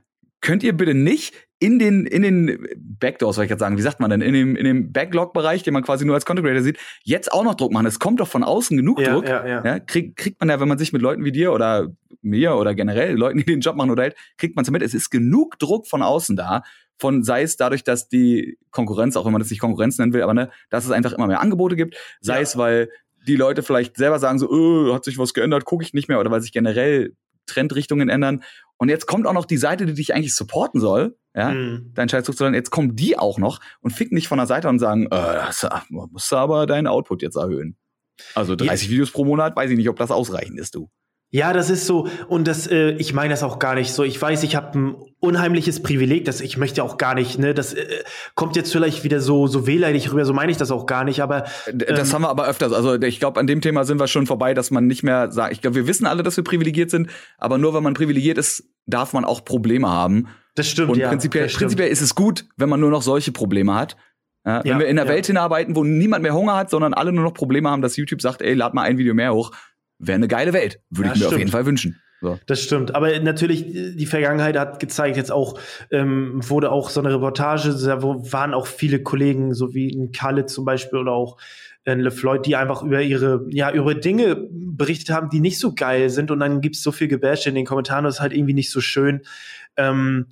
könnt ihr bitte nicht in den, in den Backdoors, soll ich jetzt sagen, wie sagt man denn, in dem, in dem Backlog-Bereich, den man quasi nur als Content Creator sieht, jetzt auch noch Druck machen. Es kommt doch von außen genug ja, Druck. Ja, ja. Ja, krieg, kriegt man ja, wenn man sich mit Leuten wie dir oder mir oder generell Leuten, die den Job machen oder halt, kriegt man es mit. Es ist genug Druck von außen da. Von sei es dadurch, dass die Konkurrenz, auch wenn man das nicht Konkurrenz nennen will, aber ne, dass es einfach immer mehr Angebote gibt, sei es, weil die Leute vielleicht selber sagen so, öh, hat sich was geändert, gucke ich nicht mehr, oder weil sich generell Trendrichtungen ändern. Und jetzt kommt auch noch die Seite, die dich eigentlich supporten soll, ja, mhm. deinen Scheiß hochzuladen. Jetzt kommen die auch noch und ficken dich von der Seite und sagen, äh, das, musst du aber deinen Output jetzt erhöhen. Also 30 ja. Videos pro Monat, weiß ich nicht, ob das ausreichend ist, du. Ja, das ist so und das äh, ich meine das auch gar nicht so. Ich weiß, ich habe ein unheimliches Privileg, das ich möchte auch gar nicht, ne, das äh, kommt jetzt vielleicht wieder so so wehleidig rüber, so meine ich das auch gar nicht, aber ähm, das haben wir aber öfters. Also ich glaube, an dem Thema sind wir schon vorbei, dass man nicht mehr sagt, ich glaube, wir wissen alle, dass wir privilegiert sind, aber nur wenn man privilegiert ist, darf man auch Probleme haben. Das stimmt, und ja. Prinzipiell, stimmt. prinzipiell ist es gut, wenn man nur noch solche Probleme hat. Ja, wenn ja, wir in einer ja. Welt hinarbeiten, wo niemand mehr Hunger hat, sondern alle nur noch Probleme haben, dass YouTube sagt, ey, lad mal ein Video mehr hoch, wäre eine geile Welt. Würde ja, ich mir stimmt. auf jeden Fall wünschen. So. Das stimmt. Aber natürlich, die Vergangenheit hat gezeigt, jetzt auch, ähm, wurde auch so eine Reportage, da waren auch viele Kollegen, so wie in Kalle zum Beispiel oder auch in LeFloid, die einfach über ihre, ja, über Dinge berichtet haben, die nicht so geil sind. Und dann gibt's so viel Gebäsche in den Kommentaren, das ist halt irgendwie nicht so schön. Ähm,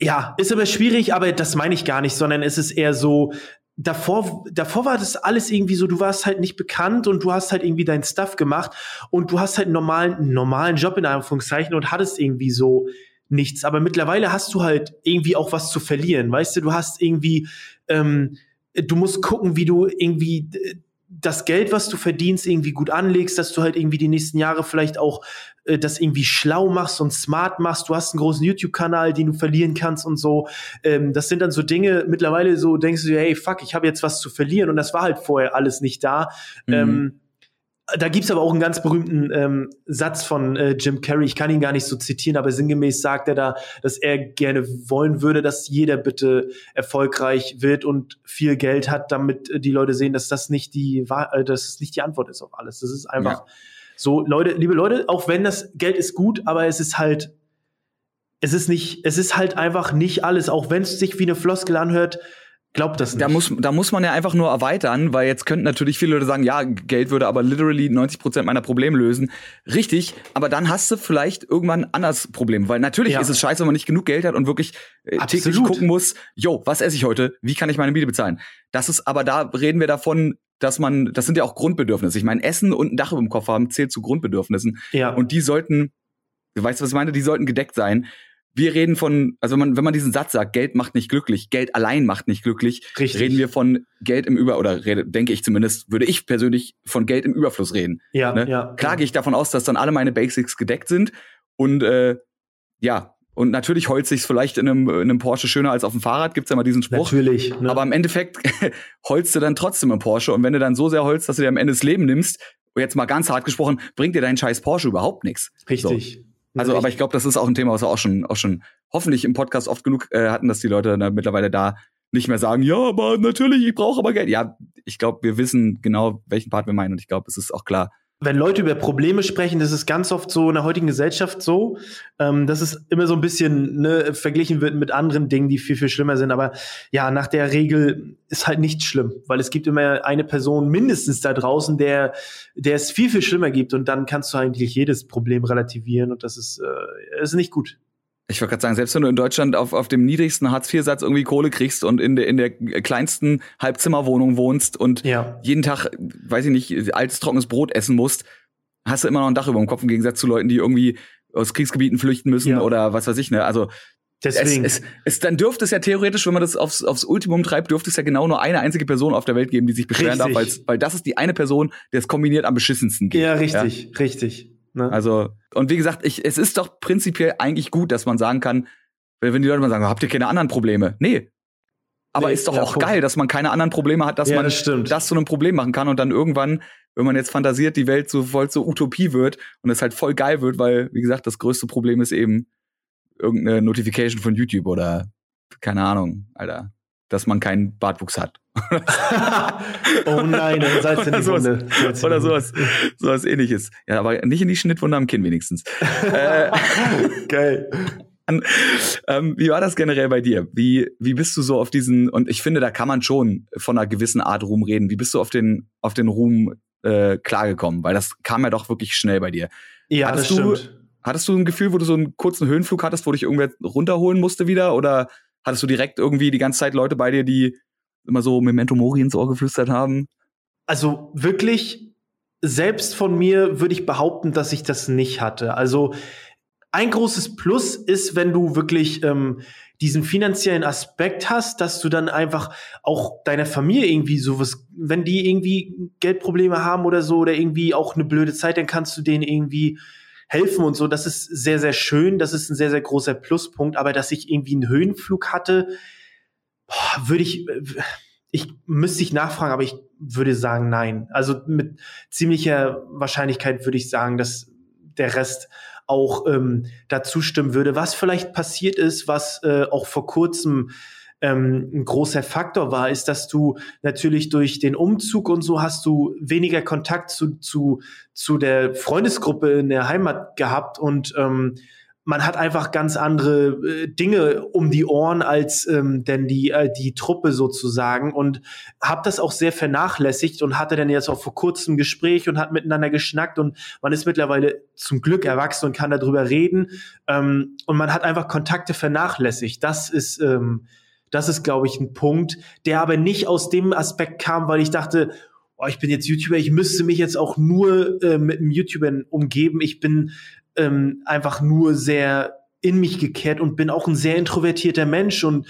ja, ist aber schwierig, aber das meine ich gar nicht, sondern es ist eher so, davor, davor war das alles irgendwie so, du warst halt nicht bekannt und du hast halt irgendwie dein Stuff gemacht und du hast halt einen normalen, normalen Job in Anführungszeichen und hattest irgendwie so nichts. Aber mittlerweile hast du halt irgendwie auch was zu verlieren, weißt du, du hast irgendwie, ähm, du musst gucken, wie du irgendwie das Geld, was du verdienst, irgendwie gut anlegst, dass du halt irgendwie die nächsten Jahre vielleicht auch äh, das irgendwie schlau machst und smart machst. Du hast einen großen YouTube-Kanal, den du verlieren kannst und so. Ähm, das sind dann so Dinge, mittlerweile so denkst du dir, hey, fuck, ich habe jetzt was zu verlieren und das war halt vorher alles nicht da. Mhm. Ähm, da gibt's aber auch einen ganz berühmten ähm, Satz von äh, Jim Carrey, ich kann ihn gar nicht so zitieren, aber sinngemäß sagt er da, dass er gerne wollen würde, dass jeder bitte erfolgreich wird und viel Geld hat, damit äh, die Leute sehen, dass das nicht die, äh, dass nicht die Antwort ist auf alles. Das ist einfach ja. so, Leute, liebe Leute, auch wenn das Geld ist gut, aber es ist halt, es ist nicht, es ist halt einfach nicht alles, auch wenn es sich wie eine Floskel anhört, Glaub das nicht. Da muss, da muss man ja einfach nur erweitern, weil jetzt könnten natürlich viele Leute sagen, ja, Geld würde aber literally 90 Prozent meiner Probleme lösen. Richtig, aber dann hast du vielleicht irgendwann ein anderes Problem, weil natürlich Ja. ist es scheiße, wenn man nicht genug Geld hat und wirklich äh, täglich Absolut. gucken muss, yo, was esse ich heute? Wie kann ich meine Miete bezahlen? Das ist, aber da reden wir davon, dass man, das sind ja auch Grundbedürfnisse. Ich meine, Essen und ein Dach über dem Kopf haben zählt zu Grundbedürfnissen. ja. Und die sollten, du weißt, was ich meine? Die sollten gedeckt sein. Wir reden von, also wenn man, wenn man diesen Satz sagt, Geld macht nicht glücklich, Geld allein macht nicht glücklich, Richtig. reden wir von Geld im Über, oder rede, denke ich zumindest, würde ich persönlich von Geld im Überfluss reden. ja, Ne? ja. Klar gehe ich davon aus, dass dann alle meine Basics gedeckt sind. Und äh, ja, und natürlich heult sich's vielleicht in einem, in einem Porsche schöner als auf dem Fahrrad, gibt's ja mal diesen Spruch. Natürlich. Ne? Aber im Endeffekt holst du dann trotzdem im Porsche. Und wenn du dann so sehr holst, dass du dir am Ende das Leben nimmst, jetzt mal ganz hart gesprochen, bringt dir dein scheiß Porsche überhaupt nichts. Richtig. Also, aber ich glaube, das ist auch ein Thema, was wir auch schon, auch schon hoffentlich im Podcast oft genug äh, hatten, dass die Leute da mittlerweile da nicht mehr sagen, ja, aber natürlich, ich brauche aber Geld. Ja, ich glaube, wir wissen genau, welchen Part wir meinen und ich glaube, es ist auch klar. Wenn Leute über Probleme sprechen, das ist ganz oft so in der heutigen Gesellschaft so, ähm, dass es immer so ein bisschen ne, verglichen wird mit anderen Dingen, die viel, viel schlimmer sind. Aber ja, nach der Regel ist halt nicht schlimm, weil es gibt immer eine Person mindestens da draußen, der, der es viel, viel schlimmer gibt und dann kannst du eigentlich jedes Problem relativieren und das ist, äh, ist nicht gut. Ich wollte gerade sagen, selbst wenn du in Deutschland auf, auf dem niedrigsten Hartz-IV-Satz irgendwie Kohle kriegst und in der, in der kleinsten Halbzimmerwohnung wohnst und Ja. jeden Tag, weiß ich nicht, altes trockenes Brot essen musst, hast du immer noch ein Dach über dem Kopf im Gegensatz zu Leuten, die irgendwie aus Kriegsgebieten flüchten müssen Ja. oder was weiß ich, ne? Also es, Deswegen. es, es, dann dürfte es ja theoretisch, wenn man das aufs, aufs Ultimum treibt, dürfte es ja genau nur eine einzige Person auf der Welt geben, die sich beschweren darf, Richtig. weil's- weil das ist die eine Person, der es kombiniert am beschissensten geht. ja, richtig, richtig. Ne? Also, und wie gesagt, ich, es ist doch prinzipiell eigentlich gut, dass man sagen kann, wenn die Leute mal sagen, habt ihr keine anderen Probleme? Nee. Aber Nee, ist doch auch geil, dass man keine anderen Probleme hat, dass Ja, man das das zu einem Problem machen kann und dann irgendwann, wenn man jetzt fantasiert, die Welt so voll zur Utopie wird und es halt voll geil wird, weil, wie gesagt, das größte Problem ist eben irgendeine Notification von YouTube oder keine Ahnung, Alter, dass man keinen Bartwuchs hat. oh nein, dann seid ihr die sowas. Wunde. Oder sowas, sowas ähnliches. Ja, aber nicht in die Schnittwunde am Kinn wenigstens. äh, Geil. ähm, wie war das generell bei dir? Wie, wie bist du so auf diesen, und ich finde, da kann man schon von einer gewissen Art Ruhm reden. Wie bist du auf den, auf den Ruhm äh, klargekommen? Weil das kam ja doch wirklich schnell bei dir. Ja, Hattest das du- stimmt. Hattest du ein Gefühl, wo du so einen kurzen Höhenflug hattest, wo dich irgendwer runterholen musste wieder? Oder hattest du direkt irgendwie die ganze Zeit Leute bei dir, die immer so Memento Mori ins Ohr geflüstert haben? Also wirklich, selbst von mir würde ich behaupten, dass ich das nicht hatte. Also ein großes Plus ist, wenn du wirklich ähm, diesen finanziellen Aspekt hast, dass du dann einfach auch deiner Familie irgendwie sowas, wenn die irgendwie Geldprobleme haben oder so oder irgendwie auch eine blöde Zeit, dann kannst du denen irgendwie helfen und so. Das ist sehr, sehr schön. Das ist ein sehr, sehr großer Pluspunkt. Aber dass ich irgendwie einen Höhenflug hatte, würde ich, äh, ich müsste ich nachfragen, aber ich würde sagen nein. Also mit ziemlicher Wahrscheinlichkeit würde ich sagen, dass der Rest auch ähm, dazu stimmen würde. Was vielleicht passiert ist, was äh, auch vor kurzem ähm, ein großer Faktor war, ist, dass du natürlich durch den Umzug und so hast du weniger Kontakt zu, zu, zu der Freundesgruppe in der Heimat gehabt und ähm, man hat einfach ganz andere äh, Dinge um die Ohren als ähm, denn die äh, die Truppe sozusagen und habe das auch sehr vernachlässigt und hatte dann jetzt auch vor kurzem ein Gespräch und hat miteinander geschnackt und man ist mittlerweile zum Glück erwachsen und kann darüber reden ähm, und man hat einfach Kontakte vernachlässigt. Das ist ähm, das ist glaube ich ein Punkt, der aber nicht aus dem Aspekt kam, weil ich dachte, oh, ich bin jetzt YouTuber, ich müsste mich jetzt auch nur äh, mit einem YouTuber umgeben. Ich bin ähm, einfach nur sehr in mich gekehrt und bin auch ein sehr introvertierter Mensch. Und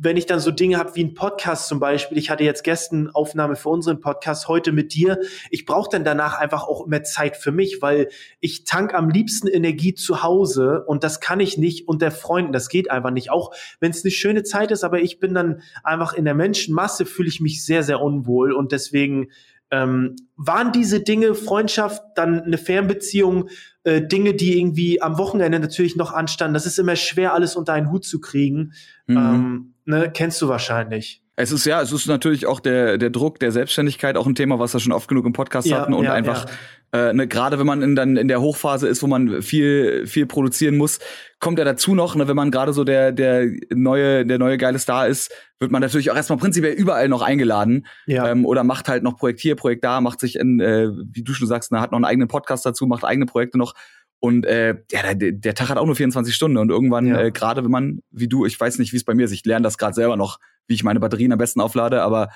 wenn ich dann so Dinge habe wie ein Podcast zum Beispiel, ich hatte jetzt gestern Aufnahme für unseren Podcast heute mit dir, ich brauche dann danach einfach auch immer Zeit für mich, weil ich tank am liebsten Energie zu Hause und das kann ich nicht unter Freunden, das geht einfach nicht. Auch wenn es eine schöne Zeit ist, aber ich bin dann einfach in der Menschenmasse, fühle ich mich sehr, sehr unwohl und deswegen ähm, waren diese Dinge, Freundschaft, dann eine Fernbeziehung, äh, Dinge, die irgendwie am Wochenende natürlich noch anstanden. Das ist immer schwer, alles unter einen Hut zu kriegen. Mhm. Ähm, ne, kennst du wahrscheinlich. Es ist ja, es ist natürlich auch der, der Druck der Selbstständigkeit auch ein Thema, was wir schon oft genug im Podcast Ja, hatten und ja, einfach Äh, ne, Gerade wenn man in, dann in der Hochphase ist, wo man viel, viel produzieren muss, kommt ja dazu noch, ne, wenn man gerade so der, der neue, der neue geile Star ist, wird man natürlich auch erstmal prinzipiell überall noch eingeladen. Ja. Ähm, oder macht halt noch Projekt hier, Projekt da, macht sich in, äh, wie du schon sagst, ne, hat noch einen eigenen Podcast dazu, macht eigene Projekte noch. Und äh, ja, der, der Tag hat auch nur 24 Stunden und irgendwann, Ja. äh, gerade wenn man, wie du, ich weiß nicht, wie es bei mir ist, ich lerne das gerade selber noch, wie ich meine Batterien am besten auflade, aber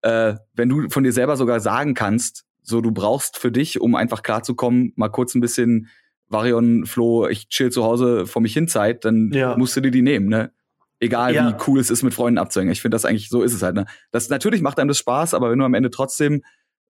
äh, wenn du von dir selber sogar sagen kannst, so du brauchst für dich, um einfach klarzukommen, mal kurz ein bisschen Varion, Flo, ich chill zu Hause vor mich hin Zeit, dann Ja. musst du dir die nehmen, ne? Egal Ja. wie cool es ist, mit Freunden abzuhängen. Ich finde das eigentlich, so ist es halt, ne? Das natürlich macht einem das Spaß, aber wenn du am Ende trotzdem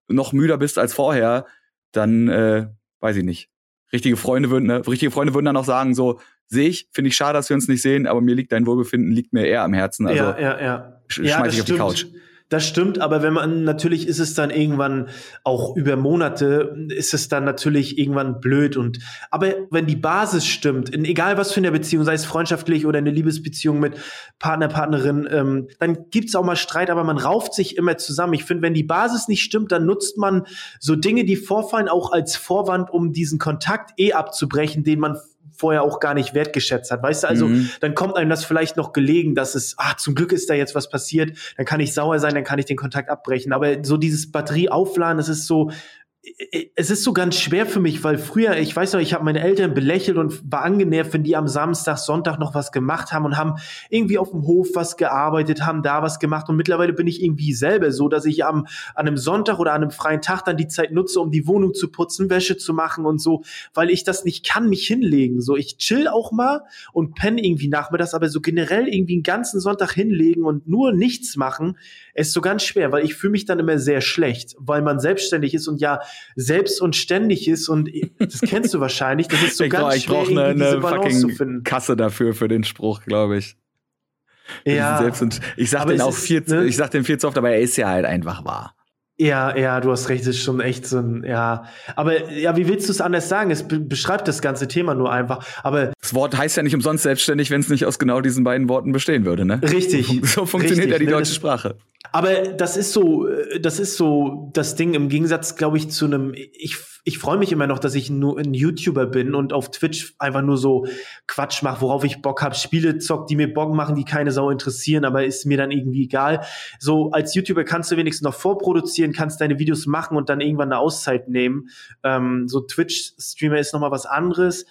noch müder bist als vorher, dann äh, weiß ich nicht. Richtige Freunde würden, ne? Richtige Freunde würden dann auch sagen, so, sehe ich, finde ich schade, dass wir uns nicht sehen, aber mir liegt dein Wohlbefinden, liegt mir eher am Herzen. Also ja, ja, ja. sch ja, schmeiß das ich auf die stimmt. Couch. Das stimmt, aber wenn man natürlich ist es dann irgendwann auch über Monate ist es dann natürlich irgendwann blöd und aber wenn die Basis stimmt, in egal was für eine Beziehung, sei es freundschaftlich oder eine Liebesbeziehung mit Partner Partnerin, ähm, dann gibt's auch mal Streit, aber man rauft sich immer zusammen. Ich finde, wenn die Basis nicht stimmt, dann nutzt man so Dinge, die vorfallen, auch als Vorwand, um diesen Kontakt eh abzubrechen, den man vorher auch gar nicht wertgeschätzt hat. Weißt du, also Mhm. dann kommt einem das vielleicht noch gelegen, dass es, ah, zum Glück ist da jetzt was passiert, dann kann ich sauer sein, dann kann ich den Kontakt abbrechen. Aber so dieses Batterie aufladen, das ist so, es ist so ganz schwer für mich, weil früher, ich weiß noch, ich habe meine Eltern belächelt und war angenervt, wenn die am Samstag, Sonntag noch was gemacht haben und haben irgendwie auf dem Hof was gearbeitet, haben da was gemacht und mittlerweile bin ich irgendwie selber so, dass ich am an einem Sonntag oder an einem freien Tag dann die Zeit nutze, um die Wohnung zu putzen, Wäsche zu machen und so, weil ich das nicht kann, mich hinlegen. So, ich chill auch mal und penne irgendwie nachmittags, aber so generell irgendwie einen ganzen Sonntag hinlegen und nur nichts machen, ist so ganz schwer, weil ich fühle mich dann immer sehr schlecht, weil man selbstständig ist und ja selbst und ständig ist und das kennst du wahrscheinlich, das ist so ich ganz brauch- ich schwer, brauche eine, eine Balance zu fucking finden. Kasse dafür für den Spruch, glaube ich. Ja, Selbst und ich sag den auch ist, viel, ne? ich sag den viel zu oft, aber er ist ja halt einfach wahr. ja, ja, du hast recht, das ist schon echt so ein, ja. Aber ja, wie willst du es anders sagen? Es be beschreibt das ganze Thema nur einfach. Aber Das Wort heißt ja nicht umsonst selbstständig, wenn es nicht aus genau diesen beiden Worten bestehen würde, ne? richtig. So funktioniert richtig, ja die ne? deutsche Das- Sprache. Aber das ist so, äh, das ist so das Ding im Gegensatz, glaube ich, zu einem. Ich, ich freue mich immer noch, dass ich nur ein YouTuber bin und auf Twitch einfach nur so Quatsch mache, worauf ich Bock habe, Spiele zockt, die mir Bock machen, die keine Sau interessieren, aber ist mir dann irgendwie egal. So als YouTuber kannst du wenigstens noch vorproduzieren, kannst deine Videos machen und dann irgendwann eine Auszeit nehmen. Ähm, so Twitch-Streamer ist noch mal was anderes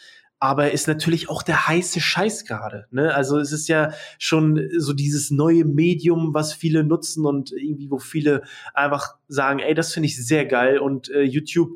aber ist natürlich auch der heiße Scheiß gerade. Ne? Also es ist ja schon so dieses neue Medium, was viele nutzen und irgendwie, wo viele einfach sagen, ey, das finde ich sehr geil und äh, YouTube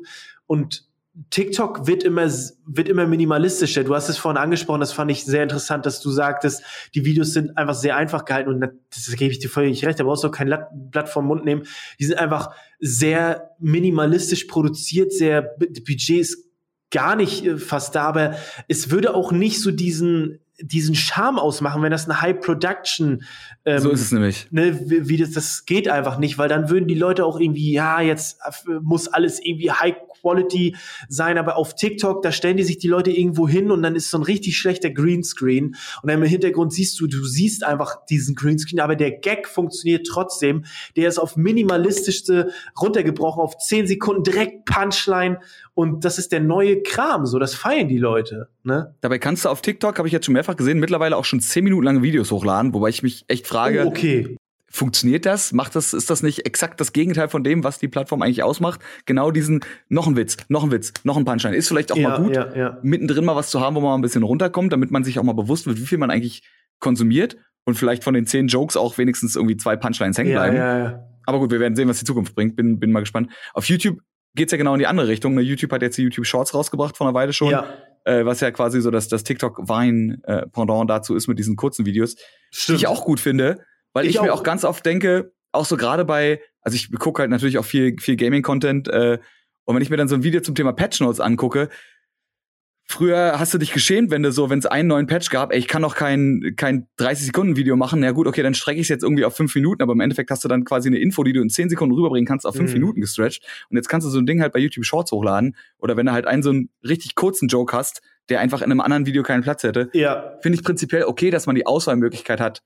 und TikTok wird immer wird immer minimalistischer. Du hast es vorhin angesprochen, das fand ich sehr interessant, dass du sagtest, die Videos sind einfach sehr einfach gehalten und das gebe ich dir völlig recht. Da brauchst du auch kein Lat- Blatt vom Mund nehmen. Die sind einfach sehr minimalistisch produziert, sehr Budget ist gar nicht äh, fast da, aber es würde auch nicht so diesen diesen Charme ausmachen, wenn das eine High Production ähm, so ist es nämlich. ne, wie, wie das, das geht einfach nicht, weil dann würden die Leute auch irgendwie, ja, jetzt äh, muss alles irgendwie High Quality sein, aber auf TikTok, da stellen die sich die Leute irgendwo hin und dann ist so ein richtig schlechter Greenscreen und dann im Hintergrund siehst du, du siehst einfach diesen Greenscreen, aber der Gag funktioniert trotzdem, der ist auf minimalistischste runtergebrochen, auf 10 Sekunden direkt Punchline und das ist der neue Kram, so, das feiern die Leute, ne? Dabei kannst du auf TikTok, habe ich jetzt schon mehrfach gesehen, mittlerweile auch schon 10 Minuten lange Videos hochladen, wobei ich mich echt frage, Oh, okay. Funktioniert das? Macht das, ist das nicht exakt das Gegenteil von dem, was die Plattform eigentlich ausmacht? Genau diesen, noch ein Witz, noch ein Witz, noch ein Punchline. Ist vielleicht auch ja, mal gut, ja, ja. mittendrin mal was zu haben, wo man mal ein bisschen runterkommt, damit man sich auch mal bewusst wird, wie viel man eigentlich konsumiert und vielleicht von den zehn Jokes auch wenigstens irgendwie zwei Punchlines hängen bleiben. Aber gut, wir werden sehen, was die Zukunft bringt. Bin, bin mal gespannt. Auf YouTube geht's ja genau in die andere Richtung. Ne, YouTube hat jetzt die YouTube Shorts rausgebracht vor einer Weile schon, Ja, äh, was ja quasi so das, das TikTok-Wein-Pendant dazu ist mit diesen kurzen Videos, die stimmt. ich auch gut finde, weil ich, Ich mir auch. auch ganz oft denke, auch so gerade bei, also ich gucke halt natürlich auch viel, viel Gaming-Content äh, und wenn ich mir dann so ein Video zum Thema Patch Notes angucke, Früher hast du dich geschämt, wenn du so, wenn es einen neuen Patch gab, ey, ich kann doch kein, kein 30-Sekunden-Video machen. Na gut, okay, dann strecke ich es jetzt irgendwie auf fünf Minuten, aber im Endeffekt hast du dann quasi eine Info, die du in zehn Sekunden rüberbringen kannst, auf fünf Mhm. Minuten gestretcht. Und jetzt kannst du so ein Ding halt bei YouTube Shorts hochladen. Oder wenn du halt einen so einen richtig kurzen Joke hast, der einfach in einem anderen Video keinen Platz hätte, Ja, finde ich prinzipiell okay, dass man die Auswahlmöglichkeit hat,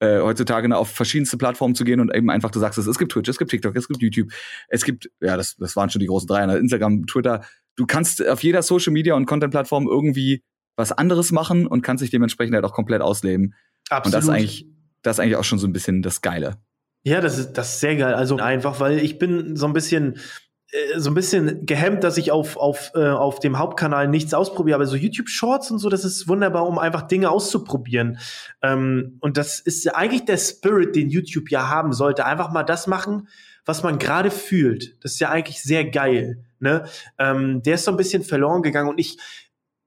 äh, heutzutage auf verschiedenste Plattformen zu gehen und eben einfach, du sagst es, es gibt Twitch, es gibt TikTok, es gibt YouTube, es gibt, ja, das, das waren schon die großen drei, ne, Instagram, Twitter. Du kannst auf jeder Social Media und Content-Plattform irgendwie was anderes machen und kannst dich dementsprechend halt auch komplett ausleben. Absolut. Und das ist eigentlich, das ist eigentlich auch schon so ein bisschen das Geile. Ja, das ist, das ist sehr geil. Also einfach, weil ich bin so ein bisschen, so ein bisschen gehemmt, dass ich auf, auf, äh, auf dem Hauptkanal nichts ausprobiere, aber so YouTube Shorts und so, das ist wunderbar, um einfach Dinge auszuprobieren. Ähm, und das ist eigentlich der Spirit, den YouTube ja haben sollte. Einfach mal das machen, was man gerade fühlt. Das ist ja eigentlich sehr geil. Ne? Ähm, der ist so ein bisschen verloren gegangen und ich,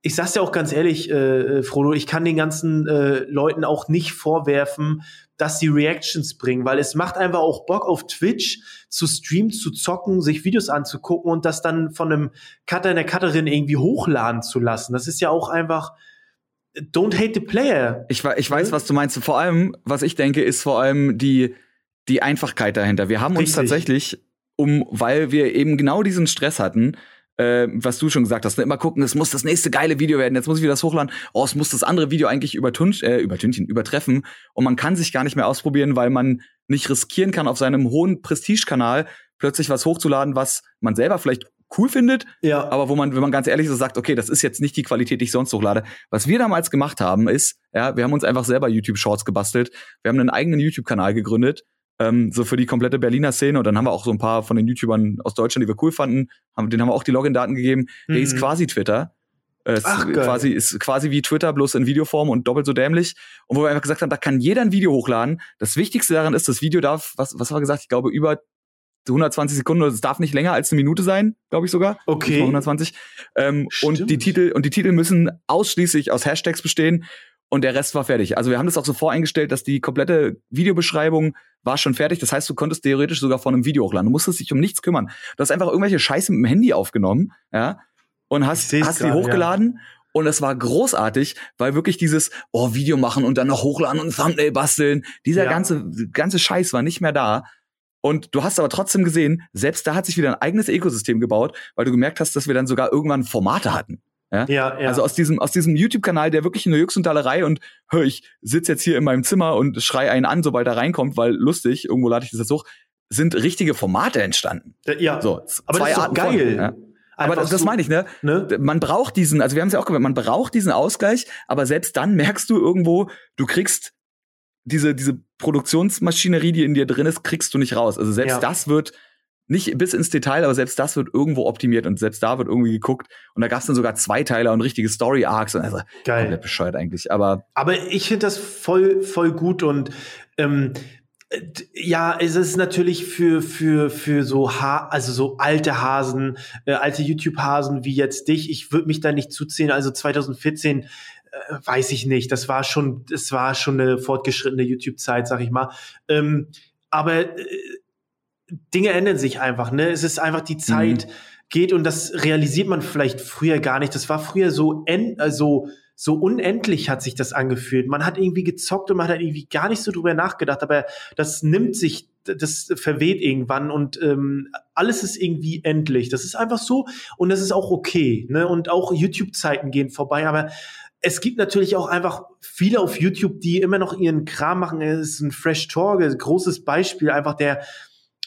ich sag's ja auch ganz ehrlich, äh, äh, Frodo, ich kann den ganzen äh, Leuten auch nicht vorwerfen, dass sie Reactions bringen, weil es macht einfach auch Bock auf Twitch zu streamen, zu zocken, sich Videos anzugucken und das dann von einem Cutter, einer Cutterin irgendwie hochladen zu lassen. Das ist ja auch einfach don't hate the player. Ich, ich weiß, ne? was du meinst. Vor allem, was ich denke, ist vor allem die, die Einfachkeit dahinter. Wir haben uns tatsächlich, um, weil wir eben genau diesen Stress hatten, äh, was du schon gesagt hast, ne? immer gucken, es muss das nächste geile Video werden, jetzt muss ich wieder das hochladen, oh, es muss das andere Video eigentlich äh, übertünchen, übertreffen und man kann sich gar nicht mehr ausprobieren, weil man nicht riskieren kann, auf seinem hohen Prestige-Kanal plötzlich was hochzuladen, was man selber vielleicht cool findet, ja. aber wo man, wenn man ganz ehrlich so sagt, okay, das ist jetzt nicht die Qualität, die ich sonst hochlade. Was wir damals gemacht haben, ist, ja, wir haben uns einfach selber YouTube Shorts gebastelt. Wir haben einen eigenen YouTube-Kanal gegründet ähm, so für die komplette Berliner Szene. Und dann haben wir auch so ein paar von den YouTubern aus Deutschland, die wir cool fanden, haben, denen haben wir auch die Login-Daten gegeben. Mhm. Der ist quasi Twitter. Es Ach, ist quasi, ist quasi wie Twitter, bloß in Videoform und doppelt so dämlich. Und wo wir einfach gesagt haben, da kann jeder ein Video hochladen. Das Wichtigste daran ist, das Video darf, was, was haben wir gesagt? Ich glaube, über 120 Sekunden, es darf nicht länger als eine Minute sein, glaube ich sogar. Okay. 120. Ähm, und die Titel, und die Titel müssen ausschließlich aus Hashtags bestehen und der Rest war fertig. Also wir haben das auch so voreingestellt, dass die komplette Videobeschreibung war schon fertig. Das heißt, du konntest theoretisch sogar von einem Video hochladen. Du musstest dich um nichts kümmern. Du hast einfach irgendwelche Scheiße mit dem Handy aufgenommen, ja, und hast, hast die hochgeladen. Ja. Und es war großartig, weil wirklich dieses, oh, Video machen und dann noch hochladen und Thumbnail basteln, dieser ja. ganze, ganze Scheiß war nicht mehr da. Und du hast aber trotzdem gesehen, selbst da hat sich wieder ein eigenes Ökosystem gebaut, weil du gemerkt hast, dass wir dann sogar irgendwann Formate hatten. Ja? Ja, ja. Also aus diesem, aus diesem YouTube-Kanal, der wirklich eine Jux und Dallerei und hör, ich sitze jetzt hier in meinem Zimmer und schrei einen an, sobald er reinkommt, weil lustig, irgendwo lade ich das jetzt hoch, sind richtige Formate entstanden. Ja, so, aber zwei das ist Arten geil. Von, ja? Aber das, das meine ich, ne? ne? Man braucht diesen, also wir haben es ja auch gehört, man braucht diesen Ausgleich, aber selbst dann merkst du irgendwo, du kriegst diese, diese Produktionsmaschinerie, die in dir drin ist, kriegst du nicht raus. Also selbst ja. das wird nicht bis ins Detail, aber selbst das wird irgendwo optimiert und selbst da wird irgendwie geguckt. Und da gab es dann sogar zwei Teile und richtige Story-Arcs. Also Geil. komplett bescheuert eigentlich. Aber, aber ich finde das voll, voll gut und ähm, ja, es ist natürlich für für für so ha also so alte Hasen, äh, alte YouTube-Hasen wie jetzt dich. Ich würde mich da nicht zuziehen. Also 2014 äh, weiß ich nicht. Das war schon, das war schon eine fortgeschrittene YouTube-Zeit, sag ich mal. Ähm, aber äh, Dinge ändern sich einfach, ne? Es ist einfach die Zeit mhm. geht und das realisiert man vielleicht früher gar nicht. Das war früher so en also so unendlich hat sich das angefühlt. Man hat irgendwie gezockt und man hat irgendwie gar nicht so drüber nachgedacht, aber das nimmt sich, das verweht irgendwann und ähm, alles ist irgendwie endlich. Das ist einfach so und das ist auch okay. Ne? Und auch YouTube-Zeiten gehen vorbei, aber es gibt natürlich auch einfach viele auf YouTube, die immer noch ihren Kram machen. Es ist ein Fresh Talk, ein großes Beispiel, einfach der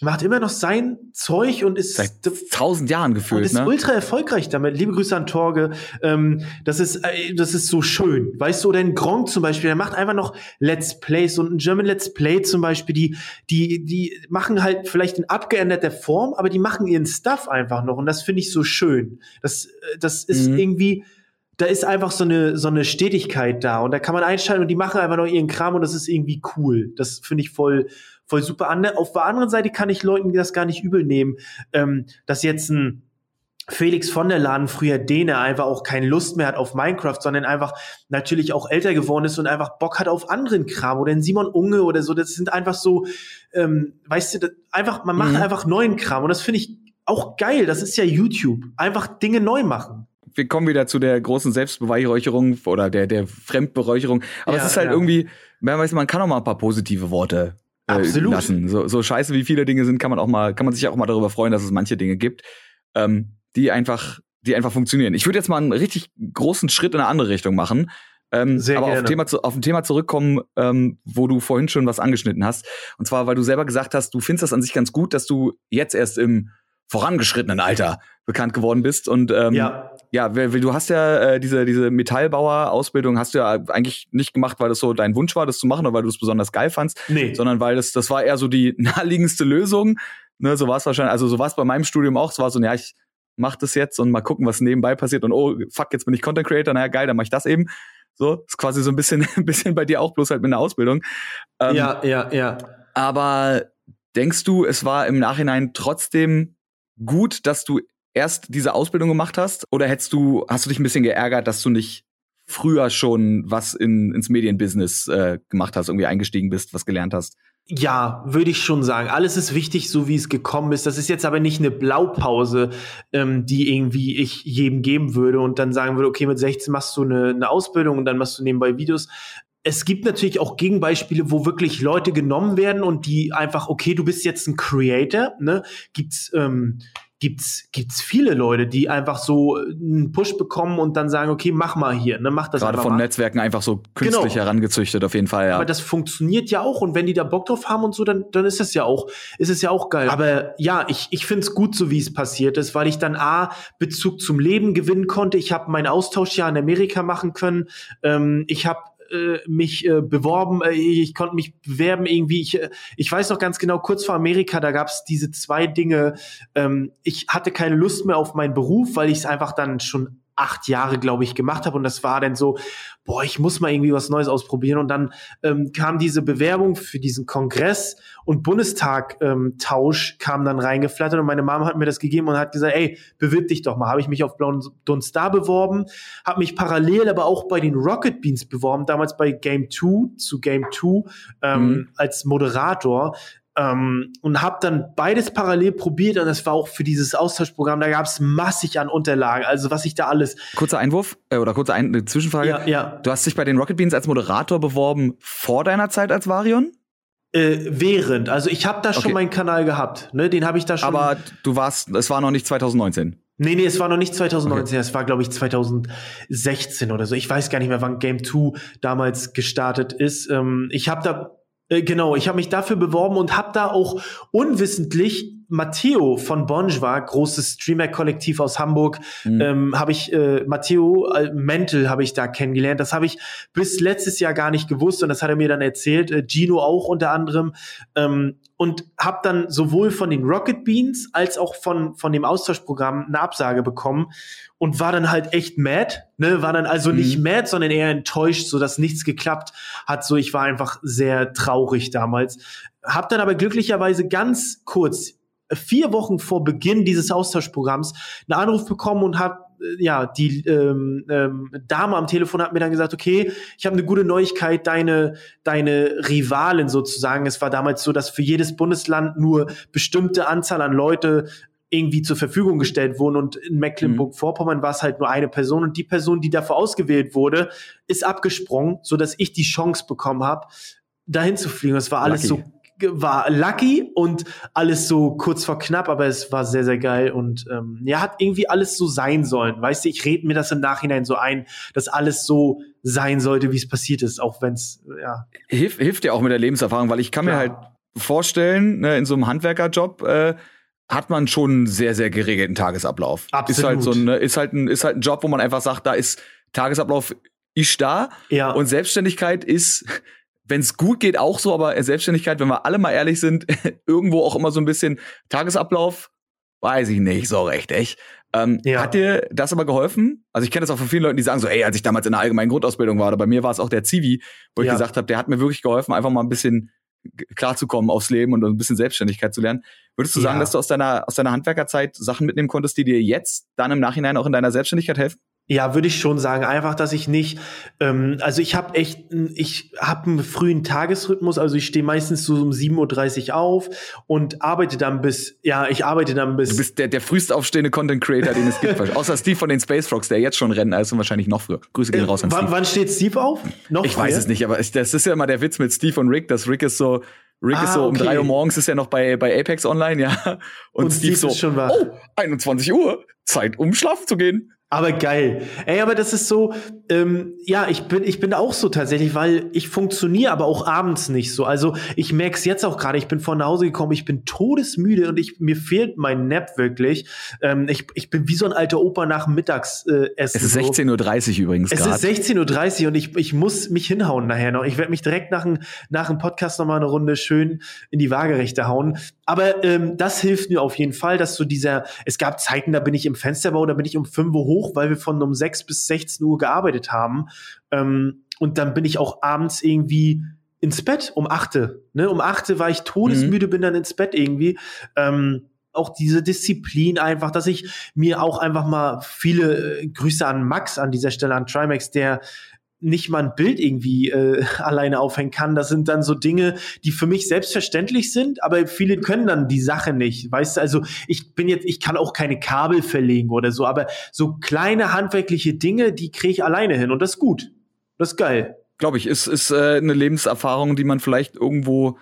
macht immer noch sein Zeug und ist seit tausend Jahren gefühlt. Und ist ne? ultra erfolgreich damit. Liebe Grüße an Torge. Ähm, das ist äh, das ist so schön. Weißt du, oder ein Gronk zum Beispiel, der macht einfach noch Let's Plays und ein German Let's Play zum Beispiel, die die die machen halt vielleicht in abgeänderter Form, aber die machen ihren Stuff einfach noch und das finde ich so schön. Das äh, das ist mhm. irgendwie da ist einfach so eine, so eine Stetigkeit da und da kann man einschalten und die machen einfach noch ihren Kram und das ist irgendwie cool. Das finde ich voll, voll super. Auf der anderen Seite kann ich Leuten das gar nicht übel nehmen, ähm, dass jetzt ein Felix von der Laden, früher Däne, einfach auch keine Lust mehr hat auf Minecraft, sondern einfach natürlich auch älter geworden ist und einfach Bock hat auf anderen Kram oder ein Simon Unge oder so. Das sind einfach so, ähm, weißt du, das, einfach, man macht mhm. einfach neuen Kram und das finde ich auch geil. Das ist ja YouTube. Einfach Dinge neu machen wir kommen wieder zu der großen Selbstbeweihräucherung oder der, der Fremdberäucherung. Aber ja, es ist halt ja. irgendwie, man kann auch mal ein paar positive Worte äh, lassen. So, so scheiße wie viele Dinge sind, kann man auch mal, kann man sich auch mal darüber freuen, dass es manche Dinge gibt, ähm, die einfach, die einfach funktionieren. Ich würde jetzt mal einen richtig großen Schritt in eine andere Richtung machen. Ähm, Sehr aber gerne. Auf, Thema, auf ein Thema zurückkommen, ähm, wo du vorhin schon was angeschnitten hast. Und zwar, weil du selber gesagt hast, du findest das an sich ganz gut, dass du jetzt erst im vorangeschrittenen Alter bekannt geworden bist. Und ähm, ja, ja du hast ja äh, diese, diese Metallbauer-Ausbildung hast du ja eigentlich nicht gemacht, weil das so dein Wunsch war, das zu machen oder weil du es besonders geil fandst, nee. sondern weil das, das war eher so die naheliegendste Lösung. Ne, so war es wahrscheinlich, also so war es bei meinem Studium auch. Es war so, ja, ich mach das jetzt und mal gucken, was nebenbei passiert. Und oh, fuck, jetzt bin ich Content Creator, naja, geil, dann mach ich das eben. So, ist quasi so ein bisschen, ein bisschen bei dir auch, bloß halt mit einer Ausbildung. Ähm, ja, ja, ja. Aber denkst du, es war im Nachhinein trotzdem gut, dass du erst diese Ausbildung gemacht hast? Oder hättest du, hast du dich ein bisschen geärgert, dass du nicht früher schon was in, ins Medienbusiness äh, gemacht hast, irgendwie eingestiegen bist, was gelernt hast? Ja, würde ich schon sagen. Alles ist wichtig, so wie es gekommen ist. Das ist jetzt aber nicht eine Blaupause, ähm, die irgendwie ich jedem geben würde und dann sagen würde, okay, mit 16 machst du eine, eine Ausbildung und dann machst du nebenbei Videos es gibt natürlich auch Gegenbeispiele, wo wirklich Leute genommen werden und die einfach, okay, du bist jetzt ein Creator, ne? Gibt's, ähm, gibt's, gibt's viele Leute, die einfach so einen Push bekommen und dann sagen, okay, mach mal hier, ne, mach das Gerade von mal. Netzwerken einfach so künstlich genau. herangezüchtet, auf jeden Fall, ja. Aber das funktioniert ja auch und wenn die da Bock drauf haben und so, dann, dann ist es ja auch, ist es ja auch geil. Aber ja, ich, ich finde es gut, so wie es passiert ist, weil ich dann A, Bezug zum Leben gewinnen konnte. Ich habe mein Austauschjahr in Amerika machen können. Ähm, ich habe äh, mich äh, beworben, äh, ich konnte mich bewerben irgendwie. Ich, äh, ich weiß noch ganz genau, kurz vor Amerika, da gab es diese zwei Dinge. Ähm, ich hatte keine Lust mehr auf meinen Beruf, weil ich es einfach dann schon acht Jahre, glaube ich, gemacht habe. Und das war dann so, boah, ich muss mal irgendwie was Neues ausprobieren. Und dann ähm, kam diese Bewerbung für diesen Kongress und Bundestag-Tausch ähm, kam dann reingeflattert und meine Mama hat mir das gegeben und hat gesagt, ey, bewirb dich doch mal. Habe ich mich auf Blauen Dunst da beworben, habe mich parallel aber auch bei den Rocket Beans beworben, damals bei Game 2 zu Game 2 ähm, mhm. als Moderator. Ähm, und habe dann beides parallel probiert und das war auch für dieses Austauschprogramm, da gab es massig an Unterlagen, also was ich da alles. Kurzer Einwurf äh, oder kurze Ein äh, Zwischenfrage. Ja, ja. Du hast dich bei den Rocket Beans als Moderator beworben vor deiner Zeit als Varion? Äh, während, also ich habe da schon okay. meinen Kanal gehabt, ne? Den habe ich da schon. Aber du warst, es war noch nicht 2019. Nee, nee, es war noch nicht 2019, okay. es war, glaube ich, 2016 oder so. Ich weiß gar nicht mehr, wann Game 2 damals gestartet ist. Ähm, ich habe da genau, ich habe mich dafür beworben und habe da auch unwissentlich Matteo von Bonjwa, großes Streamer-Kollektiv aus Hamburg, mhm. ähm, habe ich äh, Matteo äh, Mental habe ich da kennengelernt. Das habe ich bis letztes Jahr gar nicht gewusst und das hat er mir dann erzählt. Äh, Gino auch unter anderem. Ähm, und habe dann sowohl von den Rocket Beans als auch von, von dem Austauschprogramm eine Absage bekommen und war dann halt echt mad, ne, war dann also mhm. nicht mad, sondern eher enttäuscht, so dass nichts geklappt hat, so ich war einfach sehr traurig damals. Hab dann aber glücklicherweise ganz kurz vier Wochen vor Beginn dieses Austauschprogramms einen Anruf bekommen und hat ja, die ähm, ähm, Dame am Telefon hat mir dann gesagt, okay, ich habe eine gute Neuigkeit, deine, deine Rivalen sozusagen. Es war damals so, dass für jedes Bundesland nur bestimmte Anzahl an Leute irgendwie zur Verfügung gestellt wurden und in Mecklenburg-Vorpommern war es halt nur eine Person und die Person, die dafür ausgewählt wurde, ist abgesprungen, so dass ich die Chance bekommen habe, dahin zu fliegen. Es war alles Lucky. so war lucky und alles so kurz vor knapp, aber es war sehr, sehr geil und ähm, ja, hat irgendwie alles so sein sollen. Weißt du, ich rede mir das im Nachhinein so ein, dass alles so sein sollte, wie es passiert ist, auch wenn es, ja. Hilf, hilft dir auch mit der Lebenserfahrung, weil ich kann Klar. mir halt vorstellen, ne, in so einem Handwerkerjob, äh, hat man schon einen sehr, sehr geregelten Tagesablauf. Absolut. Ist halt so ein, ist halt ein, ist halt ein Job, wo man einfach sagt, da ist Tagesablauf ich da. Ja. Und Selbstständigkeit ist wenn es gut geht, auch so, aber Selbstständigkeit, wenn wir alle mal ehrlich sind, irgendwo auch immer so ein bisschen Tagesablauf, weiß ich nicht so recht, echt. Ähm, ja. Hat dir das aber geholfen? Also ich kenne das auch von vielen Leuten, die sagen so, ey, als ich damals in der allgemeinen Grundausbildung war, oder bei mir war es auch der Zivi, wo ja. ich gesagt habe, der hat mir wirklich geholfen, einfach mal ein bisschen klarzukommen aufs Leben und ein bisschen Selbstständigkeit zu lernen. Würdest du sagen, dass du aus deiner, aus deiner Handwerkerzeit Sachen mitnehmen konntest, die dir jetzt dann im Nachhinein auch in deiner Selbstständigkeit helfen? Ja, würde ich schon sagen. Einfach, dass ich nicht, ähm, also ich habe echt, ich habe einen frühen Tagesrhythmus, also ich stehe meistens so um 7.30 Uhr auf und arbeite dann bis, ja, ich arbeite dann bis. Du bist der, der frühest aufstehende Content Creator, den es gibt. Außer Steve von den Space Frogs, der jetzt schon rennt, also wahrscheinlich noch früher. Grüße gehen äh, raus an Steve. Wann steht Steve auf? Noch ich früher? weiß es nicht, aber das ist ja immer der Witz mit Steve und Rick, dass Rick ist so, Rick ah, ist so um okay. drei Uhr morgens ist ja noch bei, bei Apex online, ja. Und, und Steve, Steve so, oh, 21 Uhr, Zeit um schlafen zu gehen. Aber geil. Ey, aber das ist so, ähm, ja, ich bin, ich bin auch so tatsächlich, weil ich funktioniere aber auch abends nicht so. Also ich merke es jetzt auch gerade, ich bin von nach Hause gekommen, ich bin todesmüde und ich, mir fehlt mein Nap wirklich. Ähm, ich, ich bin wie so ein alter Opa nach Mittagsessen. Äh, es ist 16.30 Uhr übrigens Es grad. ist 16.30 Uhr und ich, ich muss mich hinhauen nachher noch. Ich werde mich direkt nach dem, nach dem Podcast nochmal eine Runde schön in die Waagerechte hauen. Aber ähm, das hilft mir auf jeden Fall, dass so dieser, es gab Zeiten, da bin ich im Fensterbau, da bin ich um 5 Uhr hoch weil wir von um 6 bis 16 Uhr gearbeitet haben. Ähm, und dann bin ich auch abends irgendwie ins Bett um 8. Ne? Um 8 war ich todesmüde, mhm. bin dann ins Bett irgendwie. Ähm, auch diese Disziplin einfach, dass ich mir auch einfach mal viele äh, Grüße an Max an dieser Stelle, an Trimax, der nicht mal ein Bild irgendwie äh, alleine aufhängen kann. Das sind dann so Dinge, die für mich selbstverständlich sind, aber viele können dann die Sache nicht. Weißt du, also ich bin jetzt, ich kann auch keine Kabel verlegen oder so, aber so kleine handwerkliche Dinge, die kriege ich alleine hin und das ist gut. Das ist geil. Glaube ich, ist, ist äh, eine Lebenserfahrung, die man vielleicht irgendwo,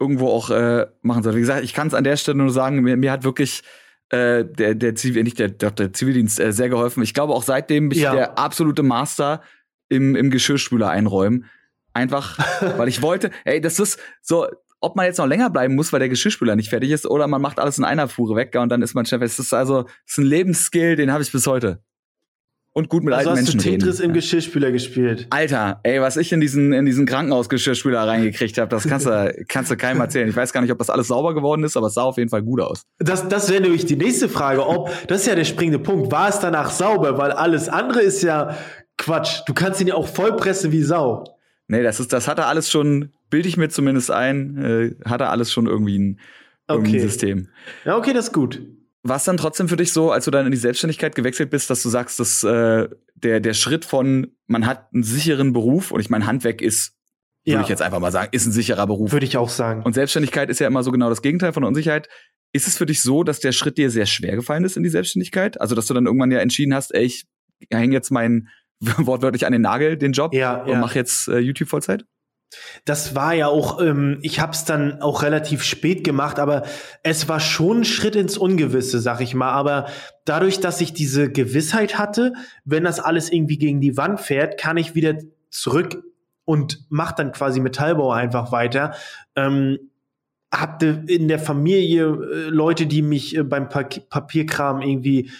irgendwo auch äh, machen soll. Wie gesagt, ich kann es an der Stelle nur sagen, mir, mir hat wirklich äh, der, der, Zivil, nicht der, der Zivildienst äh, sehr geholfen. Ich glaube, auch seitdem bin ich ja. der absolute Master im, im Geschirrspüler einräumen. Einfach, weil ich wollte, ey, das ist so, ob man jetzt noch länger bleiben muss, weil der Geschirrspüler nicht fertig ist, oder man macht alles in einer Fuhre weg und dann ist man Chef. Es ist also, es ist ein Lebensskill, den habe ich bis heute. Und gut mit also alten Menschen hast du Tetris reden. im Geschirrspüler gespielt. Alter, ey, was ich in diesen in diesen Krankenhausgeschirrspüler reingekriegt habe, das kannst du kannst du keinem erzählen. Ich weiß gar nicht, ob das alles sauber geworden ist, aber es sah auf jeden Fall gut aus. Das das wäre nämlich die nächste Frage, ob das ist ja der springende Punkt, war es danach sauber, weil alles andere ist ja Quatsch. Du kannst ihn ja auch vollpressen wie Sau. Nee, das ist, das hat er alles schon, bilde ich mir zumindest ein, äh, hat er alles schon irgendwie ein, irgendwie okay. ein System. Ja, okay, das ist gut. War es dann trotzdem für dich so, als du dann in die Selbstständigkeit gewechselt bist, dass du sagst, dass äh, der, der Schritt von, man hat einen sicheren Beruf und ich meine, Handwerk ist, ja. würde ich jetzt einfach mal sagen, ist ein sicherer Beruf. Würde ich auch sagen. Und Selbstständigkeit ist ja immer so genau das Gegenteil von Unsicherheit. Ist es für dich so, dass der Schritt dir sehr schwer gefallen ist in die Selbstständigkeit? Also, dass du dann irgendwann ja entschieden hast, ey, ich hänge jetzt meinen wortwörtlich an den Nagel, den Job, ja, und mach jetzt äh, YouTube Vollzeit? Das war ja auch, ähm, ich habe es dann auch relativ spät gemacht, aber es war schon ein Schritt ins Ungewisse, sag ich mal. Aber dadurch, dass ich diese Gewissheit hatte, wenn das alles irgendwie gegen die Wand fährt, kann ich wieder zurück und mach dann quasi Metallbau einfach weiter. Ähm, hatte in der Familie äh, Leute, die mich äh, beim pa Papierkram irgendwie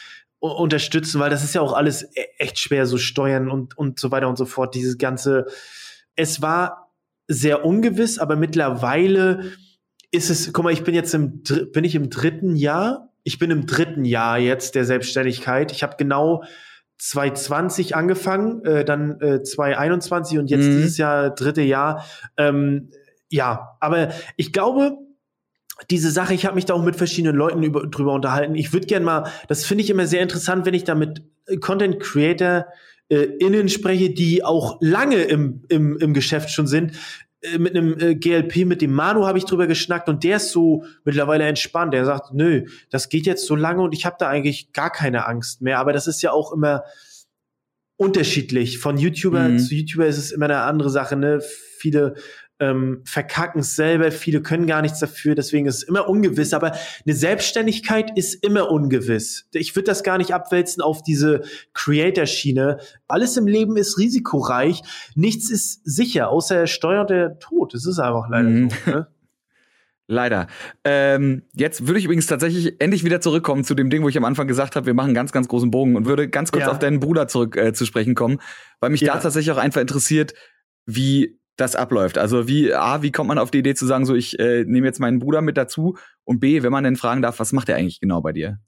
unterstützen, weil das ist ja auch alles e-, echt schwer, so Steuern und, und so weiter und so fort. Dieses ganze, es war sehr ungewiss, aber mittlerweile ist es, guck mal, ich bin jetzt im, bin ich im dritten Jahr? Ich bin im dritten Jahr jetzt der Selbstständigkeit. Ich habe genau 2020 angefangen, äh, dann äh, 2021 und jetzt mhm. dieses Jahr dritte Jahr. Ähm, ja, aber ich glaube, diese Sache, ich habe mich da auch mit verschiedenen Leuten über, drüber unterhalten. Ich würde gerne mal, das finde ich immer sehr interessant, wenn ich da mit äh, Content Creator äh, innen spreche, die auch lange im, im, im Geschäft schon sind. Äh, mit einem äh, GLP, mit dem Manu habe ich drüber geschnackt und der ist so mittlerweile entspannt. Der sagt, nö, das geht jetzt so lange und ich habe da eigentlich gar keine Angst mehr. Aber das ist ja auch immer unterschiedlich. Von YouTuber mhm. zu YouTuber ist es immer eine andere Sache. Ne? Viele ähm, verkacken es selber, viele können gar nichts dafür, deswegen ist es immer ungewiss, aber eine Selbstständigkeit ist immer ungewiss. Ich würde das gar nicht abwälzen auf diese Creator-Schiene. Alles im Leben ist risikoreich, nichts ist sicher, außer der Steuer der Tod. Es ist einfach leider mhm. so. Ne? Leider. Ähm, jetzt würde ich übrigens tatsächlich endlich wieder zurückkommen zu dem Ding, wo ich am Anfang gesagt habe, wir machen einen ganz, ganz großen Bogen und würde ganz kurz ja. auf deinen Bruder zurück äh, zu sprechen kommen, weil mich ja. da tatsächlich auch einfach interessiert, wie das abläuft. Also wie, A, wie kommt man auf die Idee zu sagen, so ich äh, nehme jetzt meinen Bruder mit dazu und B, wenn man denn fragen darf, was macht er eigentlich genau bei dir?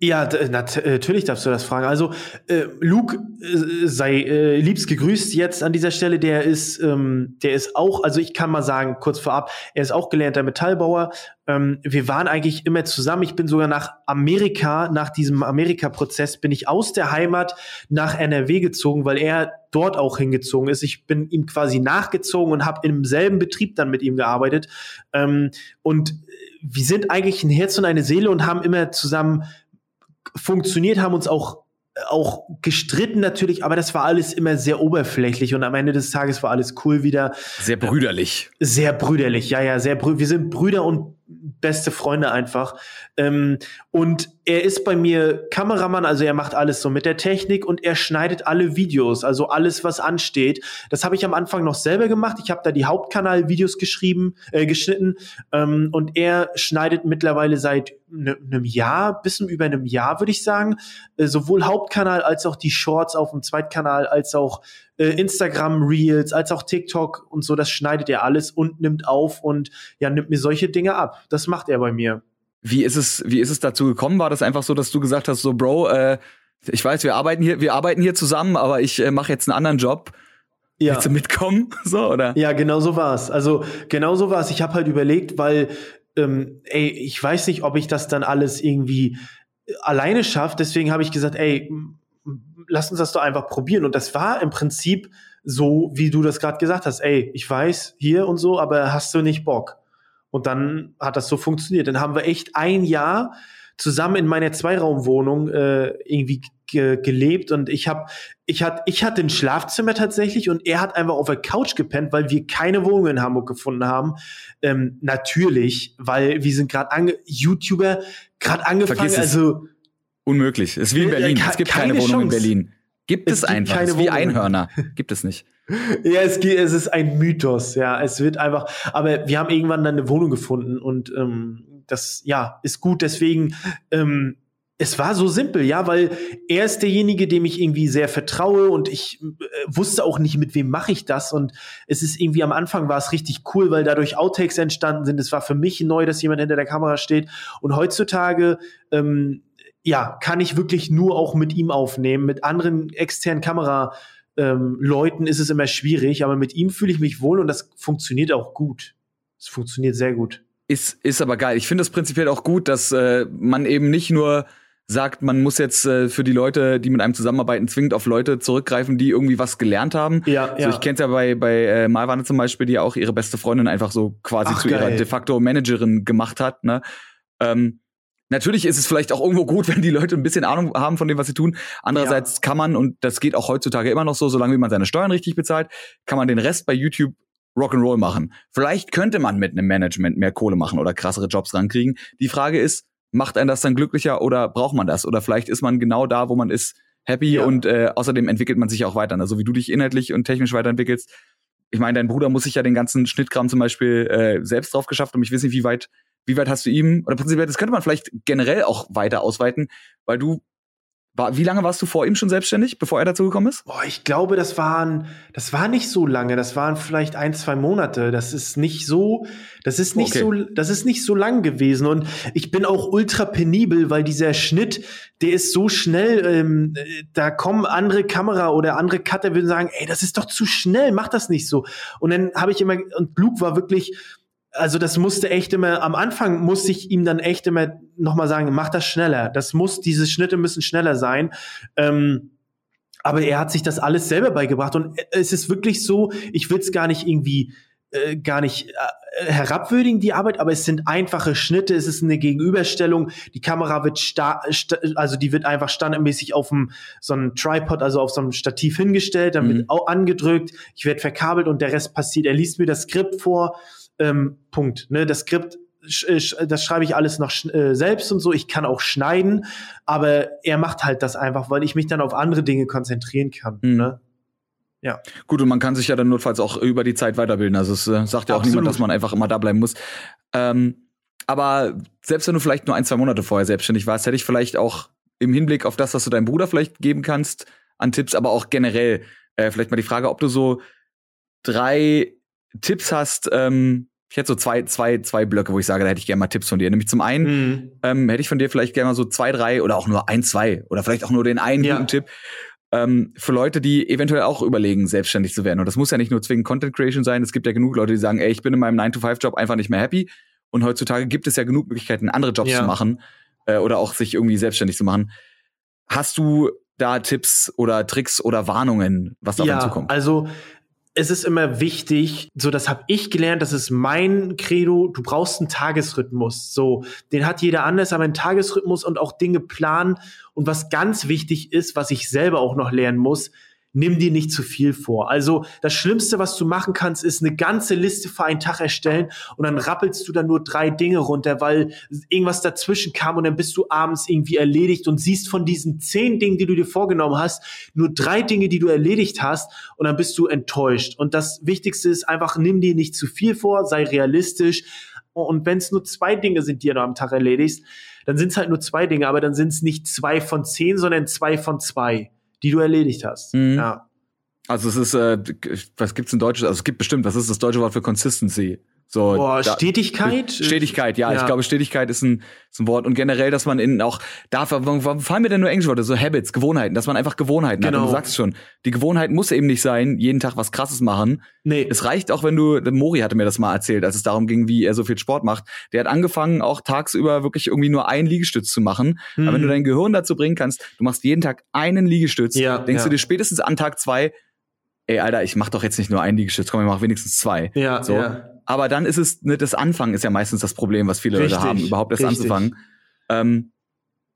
Ja, natürlich darfst du das fragen. Also äh, Luke äh, sei äh, liebst gegrüßt jetzt an dieser Stelle. Der ist, ähm, der ist auch, also ich kann mal sagen, kurz vorab, er ist auch gelernter Metallbauer. Ähm, wir waren eigentlich immer zusammen. Ich bin sogar nach Amerika, nach diesem Amerika-Prozess, bin ich aus der Heimat nach NRW gezogen, weil er dort auch hingezogen ist. Ich bin ihm quasi nachgezogen und habe im selben Betrieb dann mit ihm gearbeitet. Ähm, und wir sind eigentlich ein Herz und eine Seele und haben immer zusammen funktioniert, haben uns auch auch gestritten natürlich, aber das war alles immer sehr oberflächlich und am Ende des Tages war alles cool wieder. Sehr brüderlich. Sehr brüderlich, ja, ja, sehr brü wir sind Brüder und beste Freunde einfach. Ähm, und er ist bei mir Kameramann, also er macht alles so mit der Technik und er schneidet alle Videos, also alles, was ansteht. Das habe ich am Anfang noch selber gemacht. Ich habe da die Hauptkanal-Videos geschrieben, äh, geschnitten ähm, und er schneidet mittlerweile seit ne, einem Jahr, bisschen über einem Jahr, würde ich sagen, äh, sowohl Hauptkanal als auch die Shorts auf dem Zweitkanal, als auch äh, Instagram Reels, als auch TikTok und so, das schneidet er alles und nimmt auf und ja, nimmt mir solche Dinge ab. Das macht er bei mir. Wie ist es, wie ist es dazu gekommen? War das einfach so, dass du gesagt hast, so, Bro, äh, ich weiß, wir arbeiten hier, wir arbeiten hier zusammen, aber ich äh, mache jetzt einen anderen Job. Ja. Willst du mitkommen? So, oder? Ja, genau so war's. Also genau so war's. Ich habe halt überlegt, weil, ähm, ey, ich weiß nicht, ob ich das dann alles irgendwie alleine schaffe. Deswegen habe ich gesagt, ey, lass uns das doch einfach probieren. Und das war im Prinzip so, wie du das gerade gesagt hast. Ey, ich weiß hier und so, aber hast du nicht Bock? Und dann hat das so funktioniert. Dann haben wir echt ein Jahr zusammen in meiner Zweiraumwohnung äh, irgendwie ge gelebt und ich habe ich hatte ich hatte ein Schlafzimmer tatsächlich und er hat einfach auf der Couch gepennt, weil wir keine Wohnung in Hamburg gefunden haben. Ähm, natürlich, weil wir sind gerade ange YouTuber gerade angefangen, also unmöglich. Es ist wie in Berlin. es gibt keine, keine Wohnung in Berlin. Gibt es, es gibt einfach. Keine es ist wie Einhörner. gibt es nicht. ja, es, es ist ein Mythos, ja. Es wird einfach, aber wir haben irgendwann dann eine Wohnung gefunden und ähm, das, ja, ist gut. Deswegen, ähm, es war so simpel, ja, weil er ist derjenige, dem ich irgendwie sehr vertraue und ich äh, wusste auch nicht, mit wem mache ich das. Und es ist irgendwie am Anfang war es richtig cool, weil dadurch Outtakes entstanden sind. Es war für mich neu, dass jemand hinter der Kamera steht. Und heutzutage, ähm, ja, kann ich wirklich nur auch mit ihm aufnehmen. Mit anderen externen Kamera ähm, ist es immer schwierig, aber mit ihm fühle ich mich wohl und das funktioniert auch gut. Es funktioniert sehr gut. Ist, ist aber geil. Ich finde es prinzipiell auch gut, dass äh, man eben nicht nur sagt, man muss jetzt äh, für die Leute, die mit einem zusammenarbeiten, zwingend auf Leute zurückgreifen, die irgendwie was gelernt haben. Ja, ja. So, ich kenne es ja bei, bei äh, Malwane zum Beispiel, die auch ihre beste Freundin einfach so quasi Ach, zu geil. ihrer de facto Managerin gemacht hat. Ne? Ähm, Natürlich ist es vielleicht auch irgendwo gut, wenn die Leute ein bisschen Ahnung haben von dem, was sie tun. Andererseits ja. kann man, und das geht auch heutzutage immer noch so, solange wie man seine Steuern richtig bezahlt, kann man den Rest bei YouTube Rock'n'Roll machen. Vielleicht könnte man mit einem Management mehr Kohle machen oder krassere Jobs rankriegen. Die Frage ist, macht einen das dann glücklicher oder braucht man das? Oder vielleicht ist man genau da, wo man ist, happy ja. und äh, außerdem entwickelt man sich auch weiter. Also wie du dich inhaltlich und technisch weiterentwickelst. Ich meine, dein Bruder muss sich ja den ganzen Schnittkram zum Beispiel äh, selbst drauf geschafft und ich weiß nicht, wie weit wie weit hast du ihm, oder prinzipiell, das könnte man vielleicht generell auch weiter ausweiten, weil du war, wie lange warst du vor ihm schon selbstständig, bevor er dazu gekommen ist? Boah, ich glaube, das waren, das war nicht so lange. Das waren vielleicht ein, zwei Monate. Das ist nicht so, das ist nicht okay. so, das ist nicht so lang gewesen. Und ich bin auch ultra penibel, weil dieser Schnitt, der ist so schnell. Ähm, da kommen andere Kamera oder andere Cutter würden sagen, ey, das ist doch zu schnell, mach das nicht so. Und dann habe ich immer, und Luke war wirklich also das musste echt immer, am Anfang musste ich ihm dann echt immer nochmal sagen, mach das schneller. Das muss, diese Schnitte müssen schneller sein. Ähm, aber er hat sich das alles selber beigebracht und es ist wirklich so, ich will es gar nicht irgendwie äh, gar nicht äh, herabwürdigen die Arbeit, aber es sind einfache Schnitte, es ist eine Gegenüberstellung. Die Kamera wird sta also die wird einfach standardmäßig auf dem so einem Tripod, also auf so einem Stativ hingestellt, dann mhm. wird auch angedrückt, ich werde verkabelt und der Rest passiert. Er liest mir das Skript vor ähm, Punkt. Ne? Das Skript, das schreibe ich alles noch äh, selbst und so. Ich kann auch schneiden, aber er macht halt das einfach, weil ich mich dann auf andere Dinge konzentrieren kann. Mhm. Ne? Ja. Gut, und man kann sich ja dann notfalls auch über die Zeit weiterbilden. Also es äh, sagt ja auch Absolut. niemand, dass man einfach immer da bleiben muss. Ähm, aber selbst wenn du vielleicht nur ein, zwei Monate vorher selbstständig warst, hätte ich vielleicht auch im Hinblick auf das, was du deinem Bruder vielleicht geben kannst, an Tipps, aber auch generell äh, vielleicht mal die Frage, ob du so drei Tipps hast, ähm, ich hätte so zwei, zwei, zwei Blöcke, wo ich sage, da hätte ich gerne mal Tipps von dir. Nämlich zum einen mhm. ähm, hätte ich von dir vielleicht gerne mal so zwei, drei oder auch nur ein, zwei oder vielleicht auch nur den einen ja. guten Tipp ähm, für Leute, die eventuell auch überlegen, selbstständig zu werden. Und das muss ja nicht nur zwingend Content Creation sein. Es gibt ja genug Leute, die sagen, ey, ich bin in meinem 9-to-5-Job einfach nicht mehr happy. Und heutzutage gibt es ja genug Möglichkeiten, andere Jobs ja. zu machen äh, oder auch sich irgendwie selbstständig zu machen. Hast du da Tipps oder Tricks oder Warnungen, was da ja, zukommt? Also es ist immer wichtig, so das habe ich gelernt, das ist mein Credo, du brauchst einen Tagesrhythmus. So, den hat jeder anders, aber einen Tagesrhythmus und auch Dinge planen. Und was ganz wichtig ist, was ich selber auch noch lernen muss, nimm dir nicht zu viel vor. Also das Schlimmste, was du machen kannst, ist eine ganze Liste für einen Tag erstellen und dann rappelst du dann nur drei Dinge runter, weil irgendwas dazwischen kam und dann bist du abends irgendwie erledigt und siehst von diesen zehn Dingen, die du dir vorgenommen hast, nur drei Dinge, die du erledigt hast und dann bist du enttäuscht. Und das Wichtigste ist einfach, nimm dir nicht zu viel vor, sei realistisch und wenn es nur zwei Dinge sind, die du am Tag erledigst, dann sind es halt nur zwei Dinge, aber dann sind es nicht zwei von zehn, sondern zwei von zwei, die du erledigt hast. Mhm. Ja. Also es ist, äh, was gibt's in Deutsch? Also es gibt bestimmt, was ist das deutsche Wort für Consistency? So, Boah, da, Stetigkeit? Stetigkeit, ja, ja, Ich glaube, Stetigkeit ist ein, ist ein Wort. Und generell, dass man in auch, da warum fallen mir denn nur englische Worte? So Habits, Gewohnheiten, dass man einfach Gewohnheiten genau. hat. Und du genau. sagst schon, die Gewohnheit muss eben nicht sein, jeden Tag was krasses machen. Nee. Es reicht auch, wenn du, Mori hatte mir das mal erzählt, als es darum ging, wie er so viel Sport macht. Der hat angefangen, auch tagsüber wirklich irgendwie nur einen Liegestütz zu machen. Mhm. Aber wenn du dein Gehirn dazu bringen kannst, du machst jeden Tag einen Liegestütz, ja, denkst ja. du dir spätestens an Tag zwei, ey, Alter, ich mach doch jetzt nicht nur einen Liegestütz, komm, ich mach wenigstens zwei. Ja, so. ja. Aber dann ist es, ne, das Anfangen ist ja meistens das Problem, was viele richtig, Leute haben, überhaupt erst richtig. anzufangen. Ähm,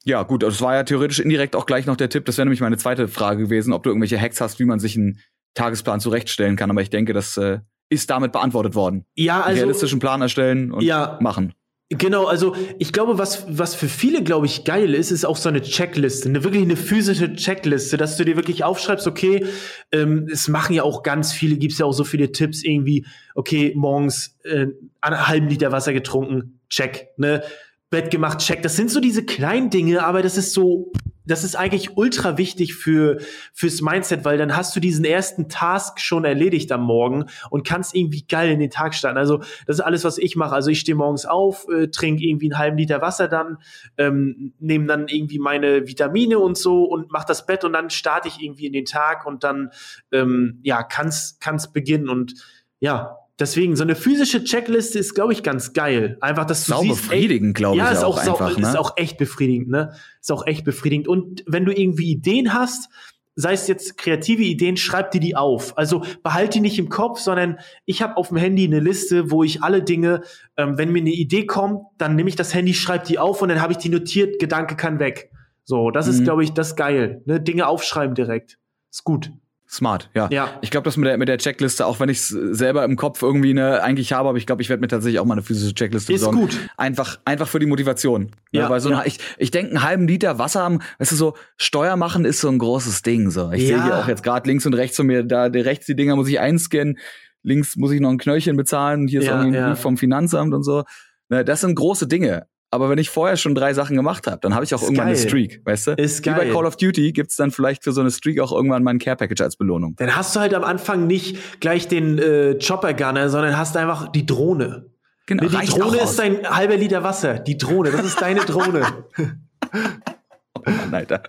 ja, gut, das war ja theoretisch indirekt auch gleich noch der Tipp. Das wäre nämlich meine zweite Frage gewesen, ob du irgendwelche Hacks hast, wie man sich einen Tagesplan zurechtstellen kann. Aber ich denke, das äh, ist damit beantwortet worden. Ja, also. Realistischen Plan erstellen und ja, machen. Genau, also ich glaube, was, was für viele, glaube ich, geil ist, ist auch so eine Checkliste, eine wirklich eine physische Checkliste, dass du dir wirklich aufschreibst, okay, ähm, es machen ja auch ganz viele, gibt's ja auch so viele Tipps irgendwie, okay, morgens äh, einen halben Liter Wasser getrunken, check, ne? Bett gemacht, check. Das sind so diese kleinen Dinge, aber das ist so, das ist eigentlich ultra wichtig für fürs Mindset, weil dann hast du diesen ersten Task schon erledigt am Morgen und kannst irgendwie geil in den Tag starten. Also das ist alles, was ich mache. Also ich stehe morgens auf, äh, trinke irgendwie einen halben Liter Wasser dann, ähm, nehme dann irgendwie meine Vitamine und so und mach das Bett und dann starte ich irgendwie in den Tag und dann ähm, ja kann's kann's beginnen und ja Deswegen, so eine physische Checkliste ist, glaube ich, ganz geil. Einfach, dass du sau siehst, befriedigend, glaube ja, ich. Ja, ist auch, auch einfach, ne? ist auch echt befriedigend, ne? Ist auch echt befriedigend. Und wenn du irgendwie Ideen hast, sei es jetzt kreative Ideen, schreib dir die auf. Also behalte die nicht im Kopf, sondern ich habe auf dem Handy eine Liste, wo ich alle Dinge, ähm, wenn mir eine Idee kommt, dann nehme ich das Handy, schreibe die auf und dann habe ich die notiert, Gedanke kann weg. So, das mhm. ist, glaube ich, das geil. Ne? Dinge aufschreiben direkt. Ist gut. Smart, ja. ja. Ich glaube, das mit der, mit der Checkliste, auch wenn ich es selber im Kopf irgendwie ne, eigentlich habe, aber ich glaube, ich werde mir tatsächlich auch mal eine physische Checkliste besorgen. Ist gut. Einfach, einfach für die Motivation. Ja, ne? Weil so ja. eine, ich, ich denke, einen halben Liter Wasser haben, weißt du, so Steuer machen ist so ein großes Ding. So. Ich ja. sehe hier auch jetzt gerade links und rechts von mir, da rechts die Dinger muss ich einscannen, links muss ich noch ein Knöllchen bezahlen, hier ist ja, auch ein Brief vom Finanzamt und so. Ne, das sind große Dinge. Aber wenn ich vorher schon drei Sachen gemacht habe, dann habe ich auch ist irgendwann geil. eine Streak, weißt du? Ist geil. Wie bei Call of Duty gibt's dann vielleicht für so eine Streak auch irgendwann mal ein Care Package als Belohnung. Dann hast du halt am Anfang nicht gleich den äh, Chopper Gunner, sondern hast einfach die Drohne. Genau. Nee, die Drohne ist dein halber Liter Wasser. Die Drohne, das ist deine Drohne. oh Mann, Alter.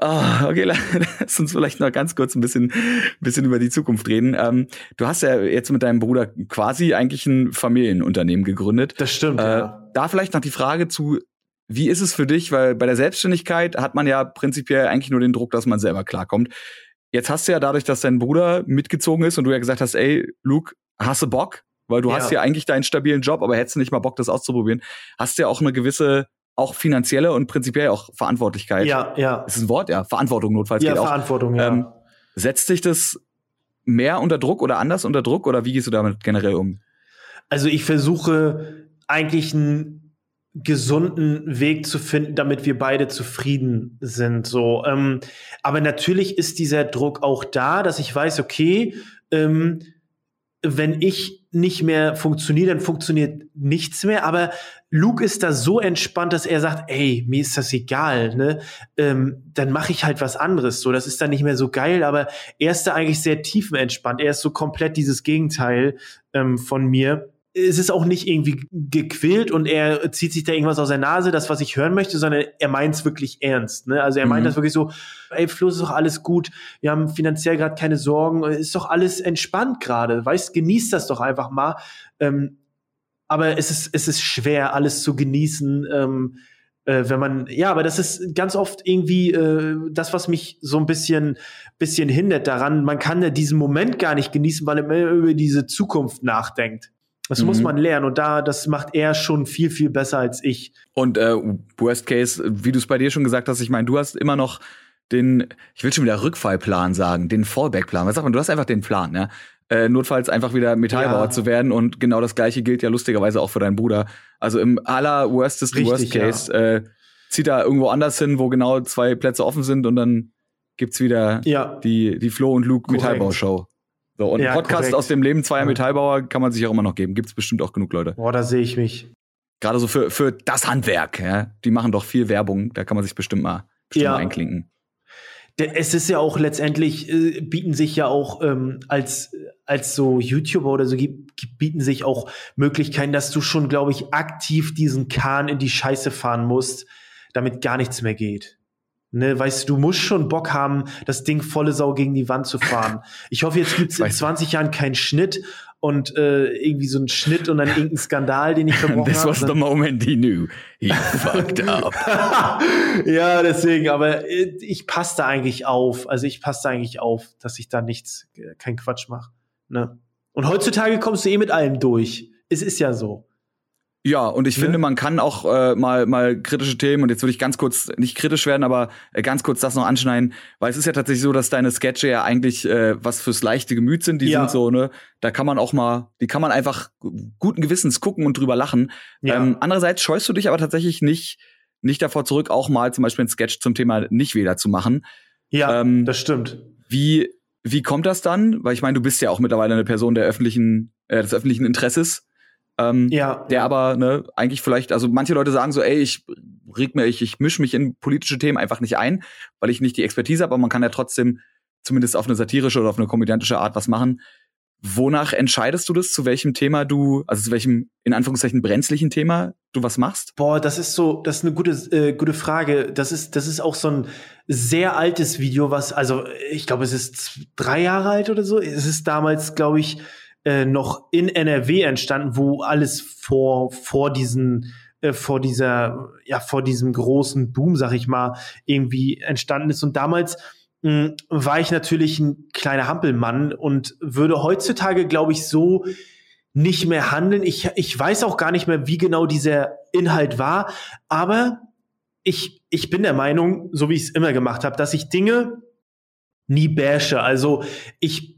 Oh, okay, lass uns vielleicht noch ganz kurz ein bisschen, ein bisschen über die Zukunft reden. Ähm, du hast ja jetzt mit deinem Bruder quasi eigentlich ein Familienunternehmen gegründet. Das stimmt, äh, ja da vielleicht noch die Frage zu, wie ist es für dich? Weil bei der Selbstständigkeit hat man ja prinzipiell eigentlich nur den Druck, dass man selber klarkommt. Jetzt hast du ja dadurch, dass dein Bruder mitgezogen ist und du ja gesagt hast, ey, Luke, hast du Bock? Weil du ja. hast ja eigentlich deinen stabilen Job, aber hättest du nicht mal Bock, das auszuprobieren. Hast du ja auch eine gewisse, auch finanzielle und prinzipiell auch Verantwortlichkeit. Ja, ja. Ist ein Wort? Ja, Verantwortung notfalls ja, geht Verantwortung, auch. Verantwortung, ja. Ähm, setzt dich das mehr unter Druck oder anders unter Druck oder wie gehst du damit generell um? Also ich versuche eigentlich einen gesunden Weg zu finden, damit wir beide zufrieden sind. So, ähm, aber natürlich ist dieser Druck auch da, dass ich weiß, okay, ähm, wenn ich nicht mehr funktioniere, dann funktioniert nichts mehr. Aber Luke ist da so entspannt, dass er sagt, ey, mir ist das egal, ne? Ähm, dann mache ich halt was anderes. So, das ist dann nicht mehr so geil, aber er ist da eigentlich sehr tiefenentspannt. Er ist so komplett dieses Gegenteil ähm, von mir es ist auch nicht irgendwie gequält und er zieht sich da irgendwas aus der Nase, das, was ich hören möchte, sondern er meint es wirklich ernst. Ne? Also er meint mhm. das wirklich so, ey, Flo, ist doch alles gut, wir haben finanziell gerade keine Sorgen, ist doch alles entspannt gerade, weißt, genießt das doch einfach mal. Ähm, aber es ist, es ist schwer, alles zu genießen, ähm, äh, wenn man, ja, aber das ist ganz oft irgendwie äh, das, was mich so ein bisschen, bisschen hindert daran. Man kann ja diesen Moment gar nicht genießen, weil er immer über diese Zukunft nachdenkt. Das mhm. muss man lernen und da, das macht er schon viel, viel besser als ich. Und äh, Worst Case, wie du es bei dir schon gesagt hast, ich meine, du hast immer noch den, ich will schon wieder Rückfallplan sagen, den Fallbackplan. Was sagt man? Du hast einfach den Plan, ja. Äh, notfalls einfach wieder Metallbauer ja. zu werden und genau das gleiche gilt ja lustigerweise auch für deinen Bruder. Also im aller worstest Worst Case ja. äh, zieht er irgendwo anders hin, wo genau zwei Plätze offen sind und dann gibt's wieder ja. die die Flo und Luke Metallbaushow. So und ja, Podcast korrekt. aus dem Leben zweier Metallbauer kann man sich auch immer noch geben. Gibt's bestimmt auch genug Leute. Boah, da sehe ich mich. Gerade so für für das Handwerk, ja. Die machen doch viel Werbung, da kann man sich bestimmt mal bestimmt ja. mal einklinken es ist ja auch letztendlich, äh, bieten sich ja auch ähm, als, als so YouTuber oder so, bieten sich auch Möglichkeiten, dass du schon, glaube ich, aktiv diesen Kahn in die Scheiße fahren musst, damit gar nichts mehr geht. Ne, weißt du, du musst schon Bock haben, das Ding volle Sau gegen die Wand zu fahren. Ich hoffe, jetzt gibt's in 20 Jahren keinen Schnitt und äh, irgendwie so ein Schnitt und dann irgendein Skandal, den ich verbrochen habe. This was the moment he knew. He fucked up. ja, deswegen, aber äh, ich passe da eigentlich auf. Also ich passe da eigentlich auf, dass ich da nichts, äh, kein Quatsch mache. Ne? Und heutzutage kommst du eh mit allem durch. Es ist ja so. Ja, und ich ne? finde, man kann auch äh, mal, mal kritische Themen, und jetzt würde ich ganz kurz, nicht kritisch werden, aber äh, ganz kurz das noch anschneiden, weil es ist ja tatsächlich so, dass deine Sketche ja eigentlich äh, was fürs leichte Gemüt sind, die ja. sind so, ne, da kann man auch mal, die kann man einfach guten Gewissens gucken und drüber lachen. Ja. Ähm, andererseits scheust du dich aber tatsächlich nicht, nicht davor zurück, auch mal zum Beispiel ein Sketch zum Thema Nichtwähler zu machen. Ja, ähm, das stimmt. Wie, wie kommt das dann? Weil ich meine, du bist ja auch mittlerweile eine Person der öffentlichen, äh, des öffentlichen Interesses. Ähm, ja. Der aber, ne, eigentlich vielleicht, also manche Leute sagen so, ey, ich reg mir, ich, ich mische mich in politische Themen einfach nicht ein, weil ich nicht die Expertise habe, aber man kann ja trotzdem zumindest auf eine satirische oder auf eine komödiantische Art was machen. Wonach entscheidest du das, zu welchem Thema du, also zu welchem, in Anführungszeichen, brenzlichen Thema du was machst? Boah, das ist so, das ist eine gute, äh, gute Frage. Das ist, das ist auch so ein sehr altes Video, was, also ich glaube, es ist drei Jahre alt oder so. Es ist damals, glaube ich, äh, noch in NRW entstanden, wo alles vor, vor diesen äh, vor dieser, ja, vor diesem großen Boom, sag ich mal, irgendwie entstanden ist. Und damals mh, hm, war ich natürlich ein kleiner Hampelmann und würde heutzutage, glaube ich, so nicht mehr handeln. Ich, ich weiß auch gar nicht mehr, wie genau dieser Inhalt war, aber ich, ich bin der Meinung, so wie ich es immer gemacht habe, dass ich Dinge nie bashe. Also ich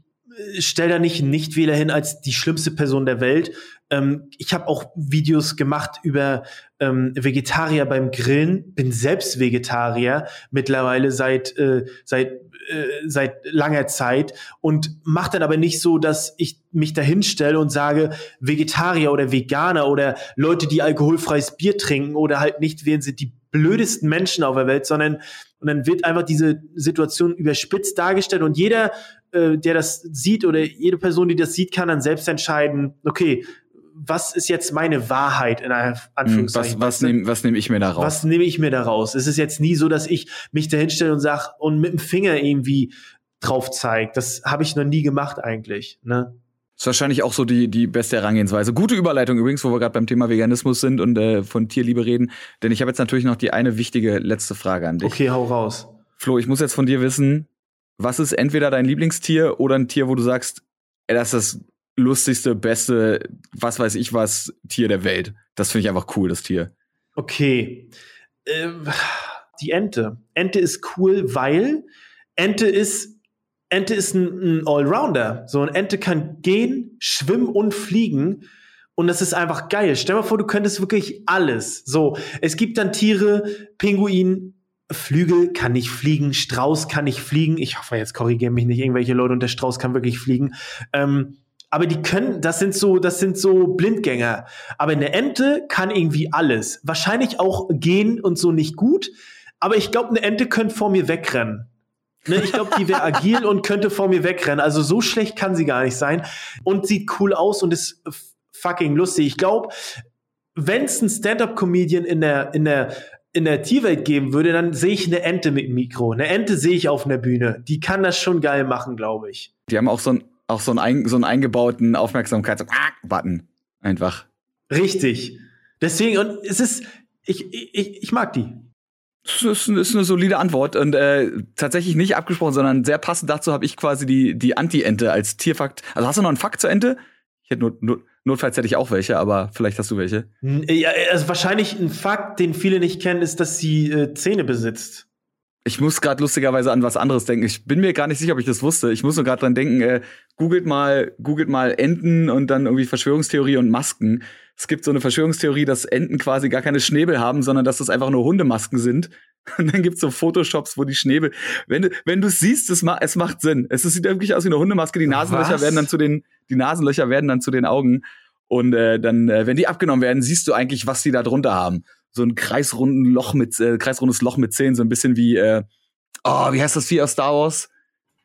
stell da nicht Nichtwähler hin als die schlimmste Person der Welt. Ähm, ich habe auch Videos gemacht über ähm, Vegetarier beim Grillen, bin selbst Vegetarier mittlerweile seit äh, seit äh, seit langer Zeit und mache dann aber nicht so, dass ich mich dahin stelle und sage Vegetarier oder Veganer oder Leute, die alkoholfreies Bier trinken oder halt nicht wählen, sind die blödesten Menschen auf der Welt, sondern und dann wird einfach diese Situation überspitzt dargestellt und jeder äh, der das sieht oder jede Person, die das sieht, kann dann selbst entscheiden, okay, was ist jetzt meine Wahrheit in Anführungszeichen? Was, was nehme was nehm ich mir da raus? Was nehme ich mir da raus? Es ist jetzt nie so, dass ich mich dahin stelle und sage und mit dem Finger irgendwie drauf zeige. Das habe ich noch nie gemacht eigentlich. Ne? Das ist wahrscheinlich auch so die, die beste Herangehensweise. Gute Überleitung übrigens, wo wir gerade beim Thema Veganismus sind und äh, von Tierliebe reden. Denn ich habe jetzt natürlich noch die eine wichtige letzte Frage an dich. Okay, hau raus. Flo, ich muss jetzt von dir wissen, was ist entweder dein Lieblingstier oder ein Tier, wo du sagst, ey, das ist das lustigste, beste, was weiß ich was, Tier der Welt. Das finde ich einfach cool, das Tier. Okay. Ähm, die Ente. Ente ist cool, weil Ente ist Ente ist ein, ein Allrounder. So ein Ente kann gehen, schwimmen und fliegen. Und das ist einfach geil. Stell dir mal vor, du könntest wirklich alles. So, es gibt dann Tiere, Pinguin, Flügel kann nicht fliegen, Strauß kann nicht fliegen. Ich hoffe, jetzt korrigieren mich nicht irgendwelche Leute und der Strauß kann wirklich fliegen. Ähm, aber die können, das sind so, das sind so Blindgänger. Aber eine Ente kann irgendwie alles. Wahrscheinlich auch gehen und so nicht gut. Aber ich glaube, eine Ente könnte vor mir wegrennen. Ne, ich glaube, die wäre agil und könnte vor mir wegrennen. Also so schlecht kann sie gar nicht sein. Und sieht cool aus und ist fucking lustig. Ich glaube, wenn es ein Stand-up-Comedian in der, in der in der Tierwelt geben würde, dann sehe ich eine Ente mit Mikro. Eine Ente sehe ich auf einer Bühne. Die kann das schon geil machen, glaube ich. Die haben auch so, ein, auch so, einen, so einen eingebauten Aufmerksamkeits-Button. Einfach. Richtig. Deswegen, und es ist, ich, ich, ich mag die. Das ist, ist eine solide Antwort und äh, tatsächlich nicht abgesprochen, sondern sehr passend dazu habe ich quasi die, die Anti-Ente als Tierfakt. Also hast du noch einen Fakt zur Ente? Ich hätte nur, nur, Notfalls hätte ich auch welche, aber vielleicht hast du welche. Ja, also wahrscheinlich ein Fakt, den viele nicht kennen, ist, dass sie äh, Zähne besitzt. Ich muss gerade lustigerweise an was anderes denken. Ich bin mir gar nicht sicher, ob ich das wusste. Ich muss nur gerade dran denken, äh, googelt mal, googelt mal Enten und dann irgendwie Verschwörungstheorie und Masken. Es gibt so eine Verschwörungstheorie, dass Enten quasi gar keine Schnäbel haben, sondern dass das einfach nur Hundemasken sind. Und dann gibt's so Photoshops, wo die Schnäbel, wenn du, wenn du siehst, es, ma es macht Sinn. Es sieht wirklich aus wie eine Hundemaske. Die Nasenlöcher werden dann zu den, die Nasenlöcher werden dann zu den Augen. Und äh, dann, äh, wenn die abgenommen werden, siehst du eigentlich, was die da drunter haben. So ein kreisrunden Loch mit, äh, kreisrundes Loch mit Zähnen, so ein bisschen wie, äh, oh, wie heißt das Vieh aus Star Wars?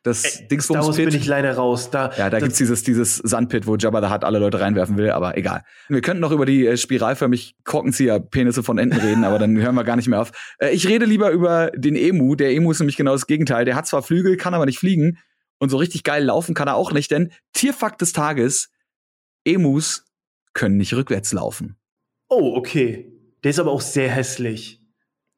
Das Daraus Dingsbums bin Pit. ich leider raus. Da, Ja, da gibt's dieses, dieses Sandpit, wo Jabba the Hutt alle Leute reinwerfen will, aber egal. Wir könnten noch über die äh, spiralförmig Korkenzieher-Penisse von Enten reden, aber dann hören wir gar nicht mehr auf. Äh, ich rede lieber über den Emu. Der Emu ist nämlich genau das Gegenteil. Der hat zwar Flügel, kann aber nicht fliegen. Und so richtig geil laufen kann er auch nicht, denn Tierfakt des Tages, Emus können nicht rückwärts laufen. Oh, okay. Der ist aber auch sehr hässlich.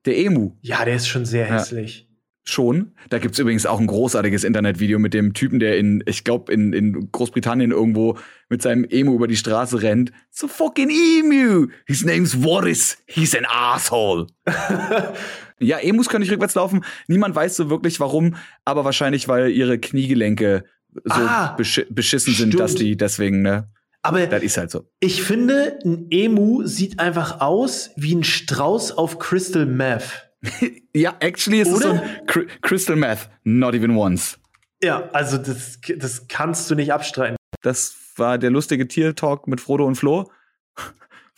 Der Emu Ja, der ist schon sehr Ja. hässlich. schon. Da gibt's übrigens auch ein großartiges Internetvideo mit dem Typen, der in, ich glaube, in, in Großbritannien irgendwo mit seinem Emu über die Straße rennt. So fucking Emu. His name's Warris. He's an asshole. ja, Emus können nicht rückwärts laufen. Niemand weiß so wirklich warum, aber wahrscheinlich, weil ihre Kniegelenke so Ah, beschi beschissen sind, stimmt. dass die deswegen, ne? Aber Das ist halt so. ich finde, ein Emu sieht einfach aus wie ein Strauß auf Crystal Meth. Ja, actually ist es so ein Cry- Crystal Meth. Not even once. Ja, also das, das kannst du nicht abstreiten. Das war der lustige Tier-Talk mit Frodo und Flo.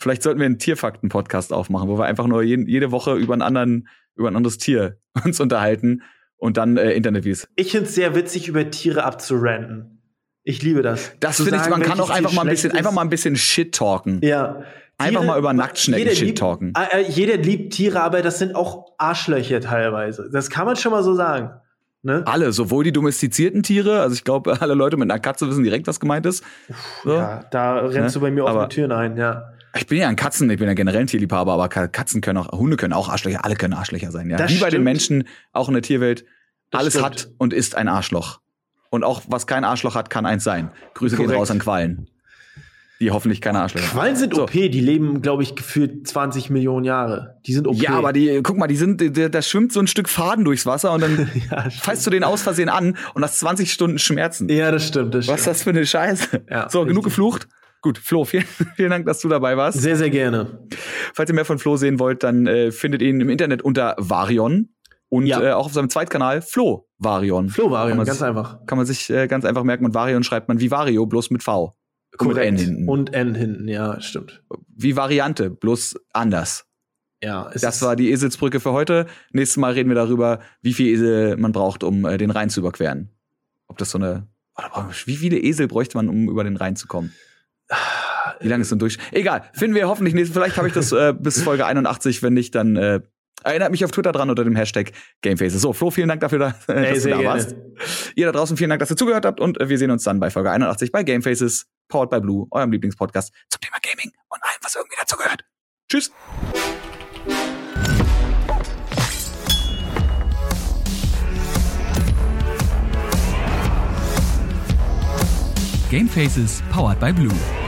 Vielleicht sollten wir einen Tierfakten-Podcast aufmachen, wo wir einfach nur jeden, jede Woche über einen anderen, über ein anderes Tier uns unterhalten und dann äh, Internetvideos. Ich finde es sehr witzig, über Tiere abzuranten. Ich liebe das. Das finde ich, man kann auch einfach mal ein bisschen, einfach mal ein bisschen Shit talken. Ja. Einfach mal über Nacktschnecken Shit talken. Äh, äh, jeder liebt Tiere, aber das sind auch Arschlöcher teilweise. Das kann man schon mal so sagen. Ne? Alle, sowohl die domestizierten Tiere, also ich glaube, alle Leute mit einer Katze wissen direkt, was gemeint ist. So. Ja, da rennst Ne? du bei mir offene Türen ein, ja. Ich bin ja ein Katzen, ich bin ja generell ein Tierliebhaber, aber Ka- Katzen können auch, Hunde können auch Arschlöcher, alle können Arschlöcher sein, ja. Das Wie bei den stimmt. Menschen, auch in der Tierwelt, Das alles stimmt. hat und ist ein Arschloch. Und auch was kein Arschloch hat, kann eins sein. Grüße gehen Korrekt. raus an Quallen. Die hoffentlich keine Arschlöcher haben. Quallen sind So. OP, die leben, glaube ich, gefühlt 20 Millionen Jahre. Die sind OP. Ja, aber die, guck mal, die sind, da, schwimmt so ein Stück Faden durchs Wasser und dann ja, fasst du den aus Versehen an und hast 20 Stunden Schmerzen. ja, das stimmt. Das Was ist stimmt. das für eine Scheiße? Ja, so, genug richtig. geflucht. Gut, Flo, vielen, vielen Dank, dass du dabei warst. Sehr, sehr gerne. Falls ihr mehr von Flo sehen wollt, dann äh, findet ihn im Internet unter Varion und Ja. äh, auch auf seinem Zweitkanal Flo Varion. Flo Varion, ganz sich- einfach. Kann man sich äh, ganz einfach merken. Und Varion schreibt man wie Vario, bloß mit V. Und mit N hinten. Und N hinten, ja, stimmt. wie Variante, bloß anders. Ja, es Das war die Eselsbrücke für heute. Nächstes Mal reden wir darüber, wie viel Esel man braucht, um äh, den Rhein zu überqueren. Ob das so eine. Wie viele Esel bräuchte man, um über den Rhein zu kommen? Wie lange ist so ein Durch? Egal, finden wir hoffentlich nächstes. Vielleicht habe ich das äh, bis Folge 81. Wenn nicht, dann äh, erinnert mich auf Twitter dran unter dem Hashtag Gamefaces. So, Flo, vielen Dank dafür, dass, Ey, dass du da gerne. warst. Ihr da draußen, vielen Dank, dass ihr zugehört habt und äh, wir sehen uns dann bei Folge 81 bei Gamefaces, powered by Blue, eurem Lieblingspodcast zum Thema Gaming und allem, was irgendwie dazu gehört. Tschüss. Game Faces powered by Blue.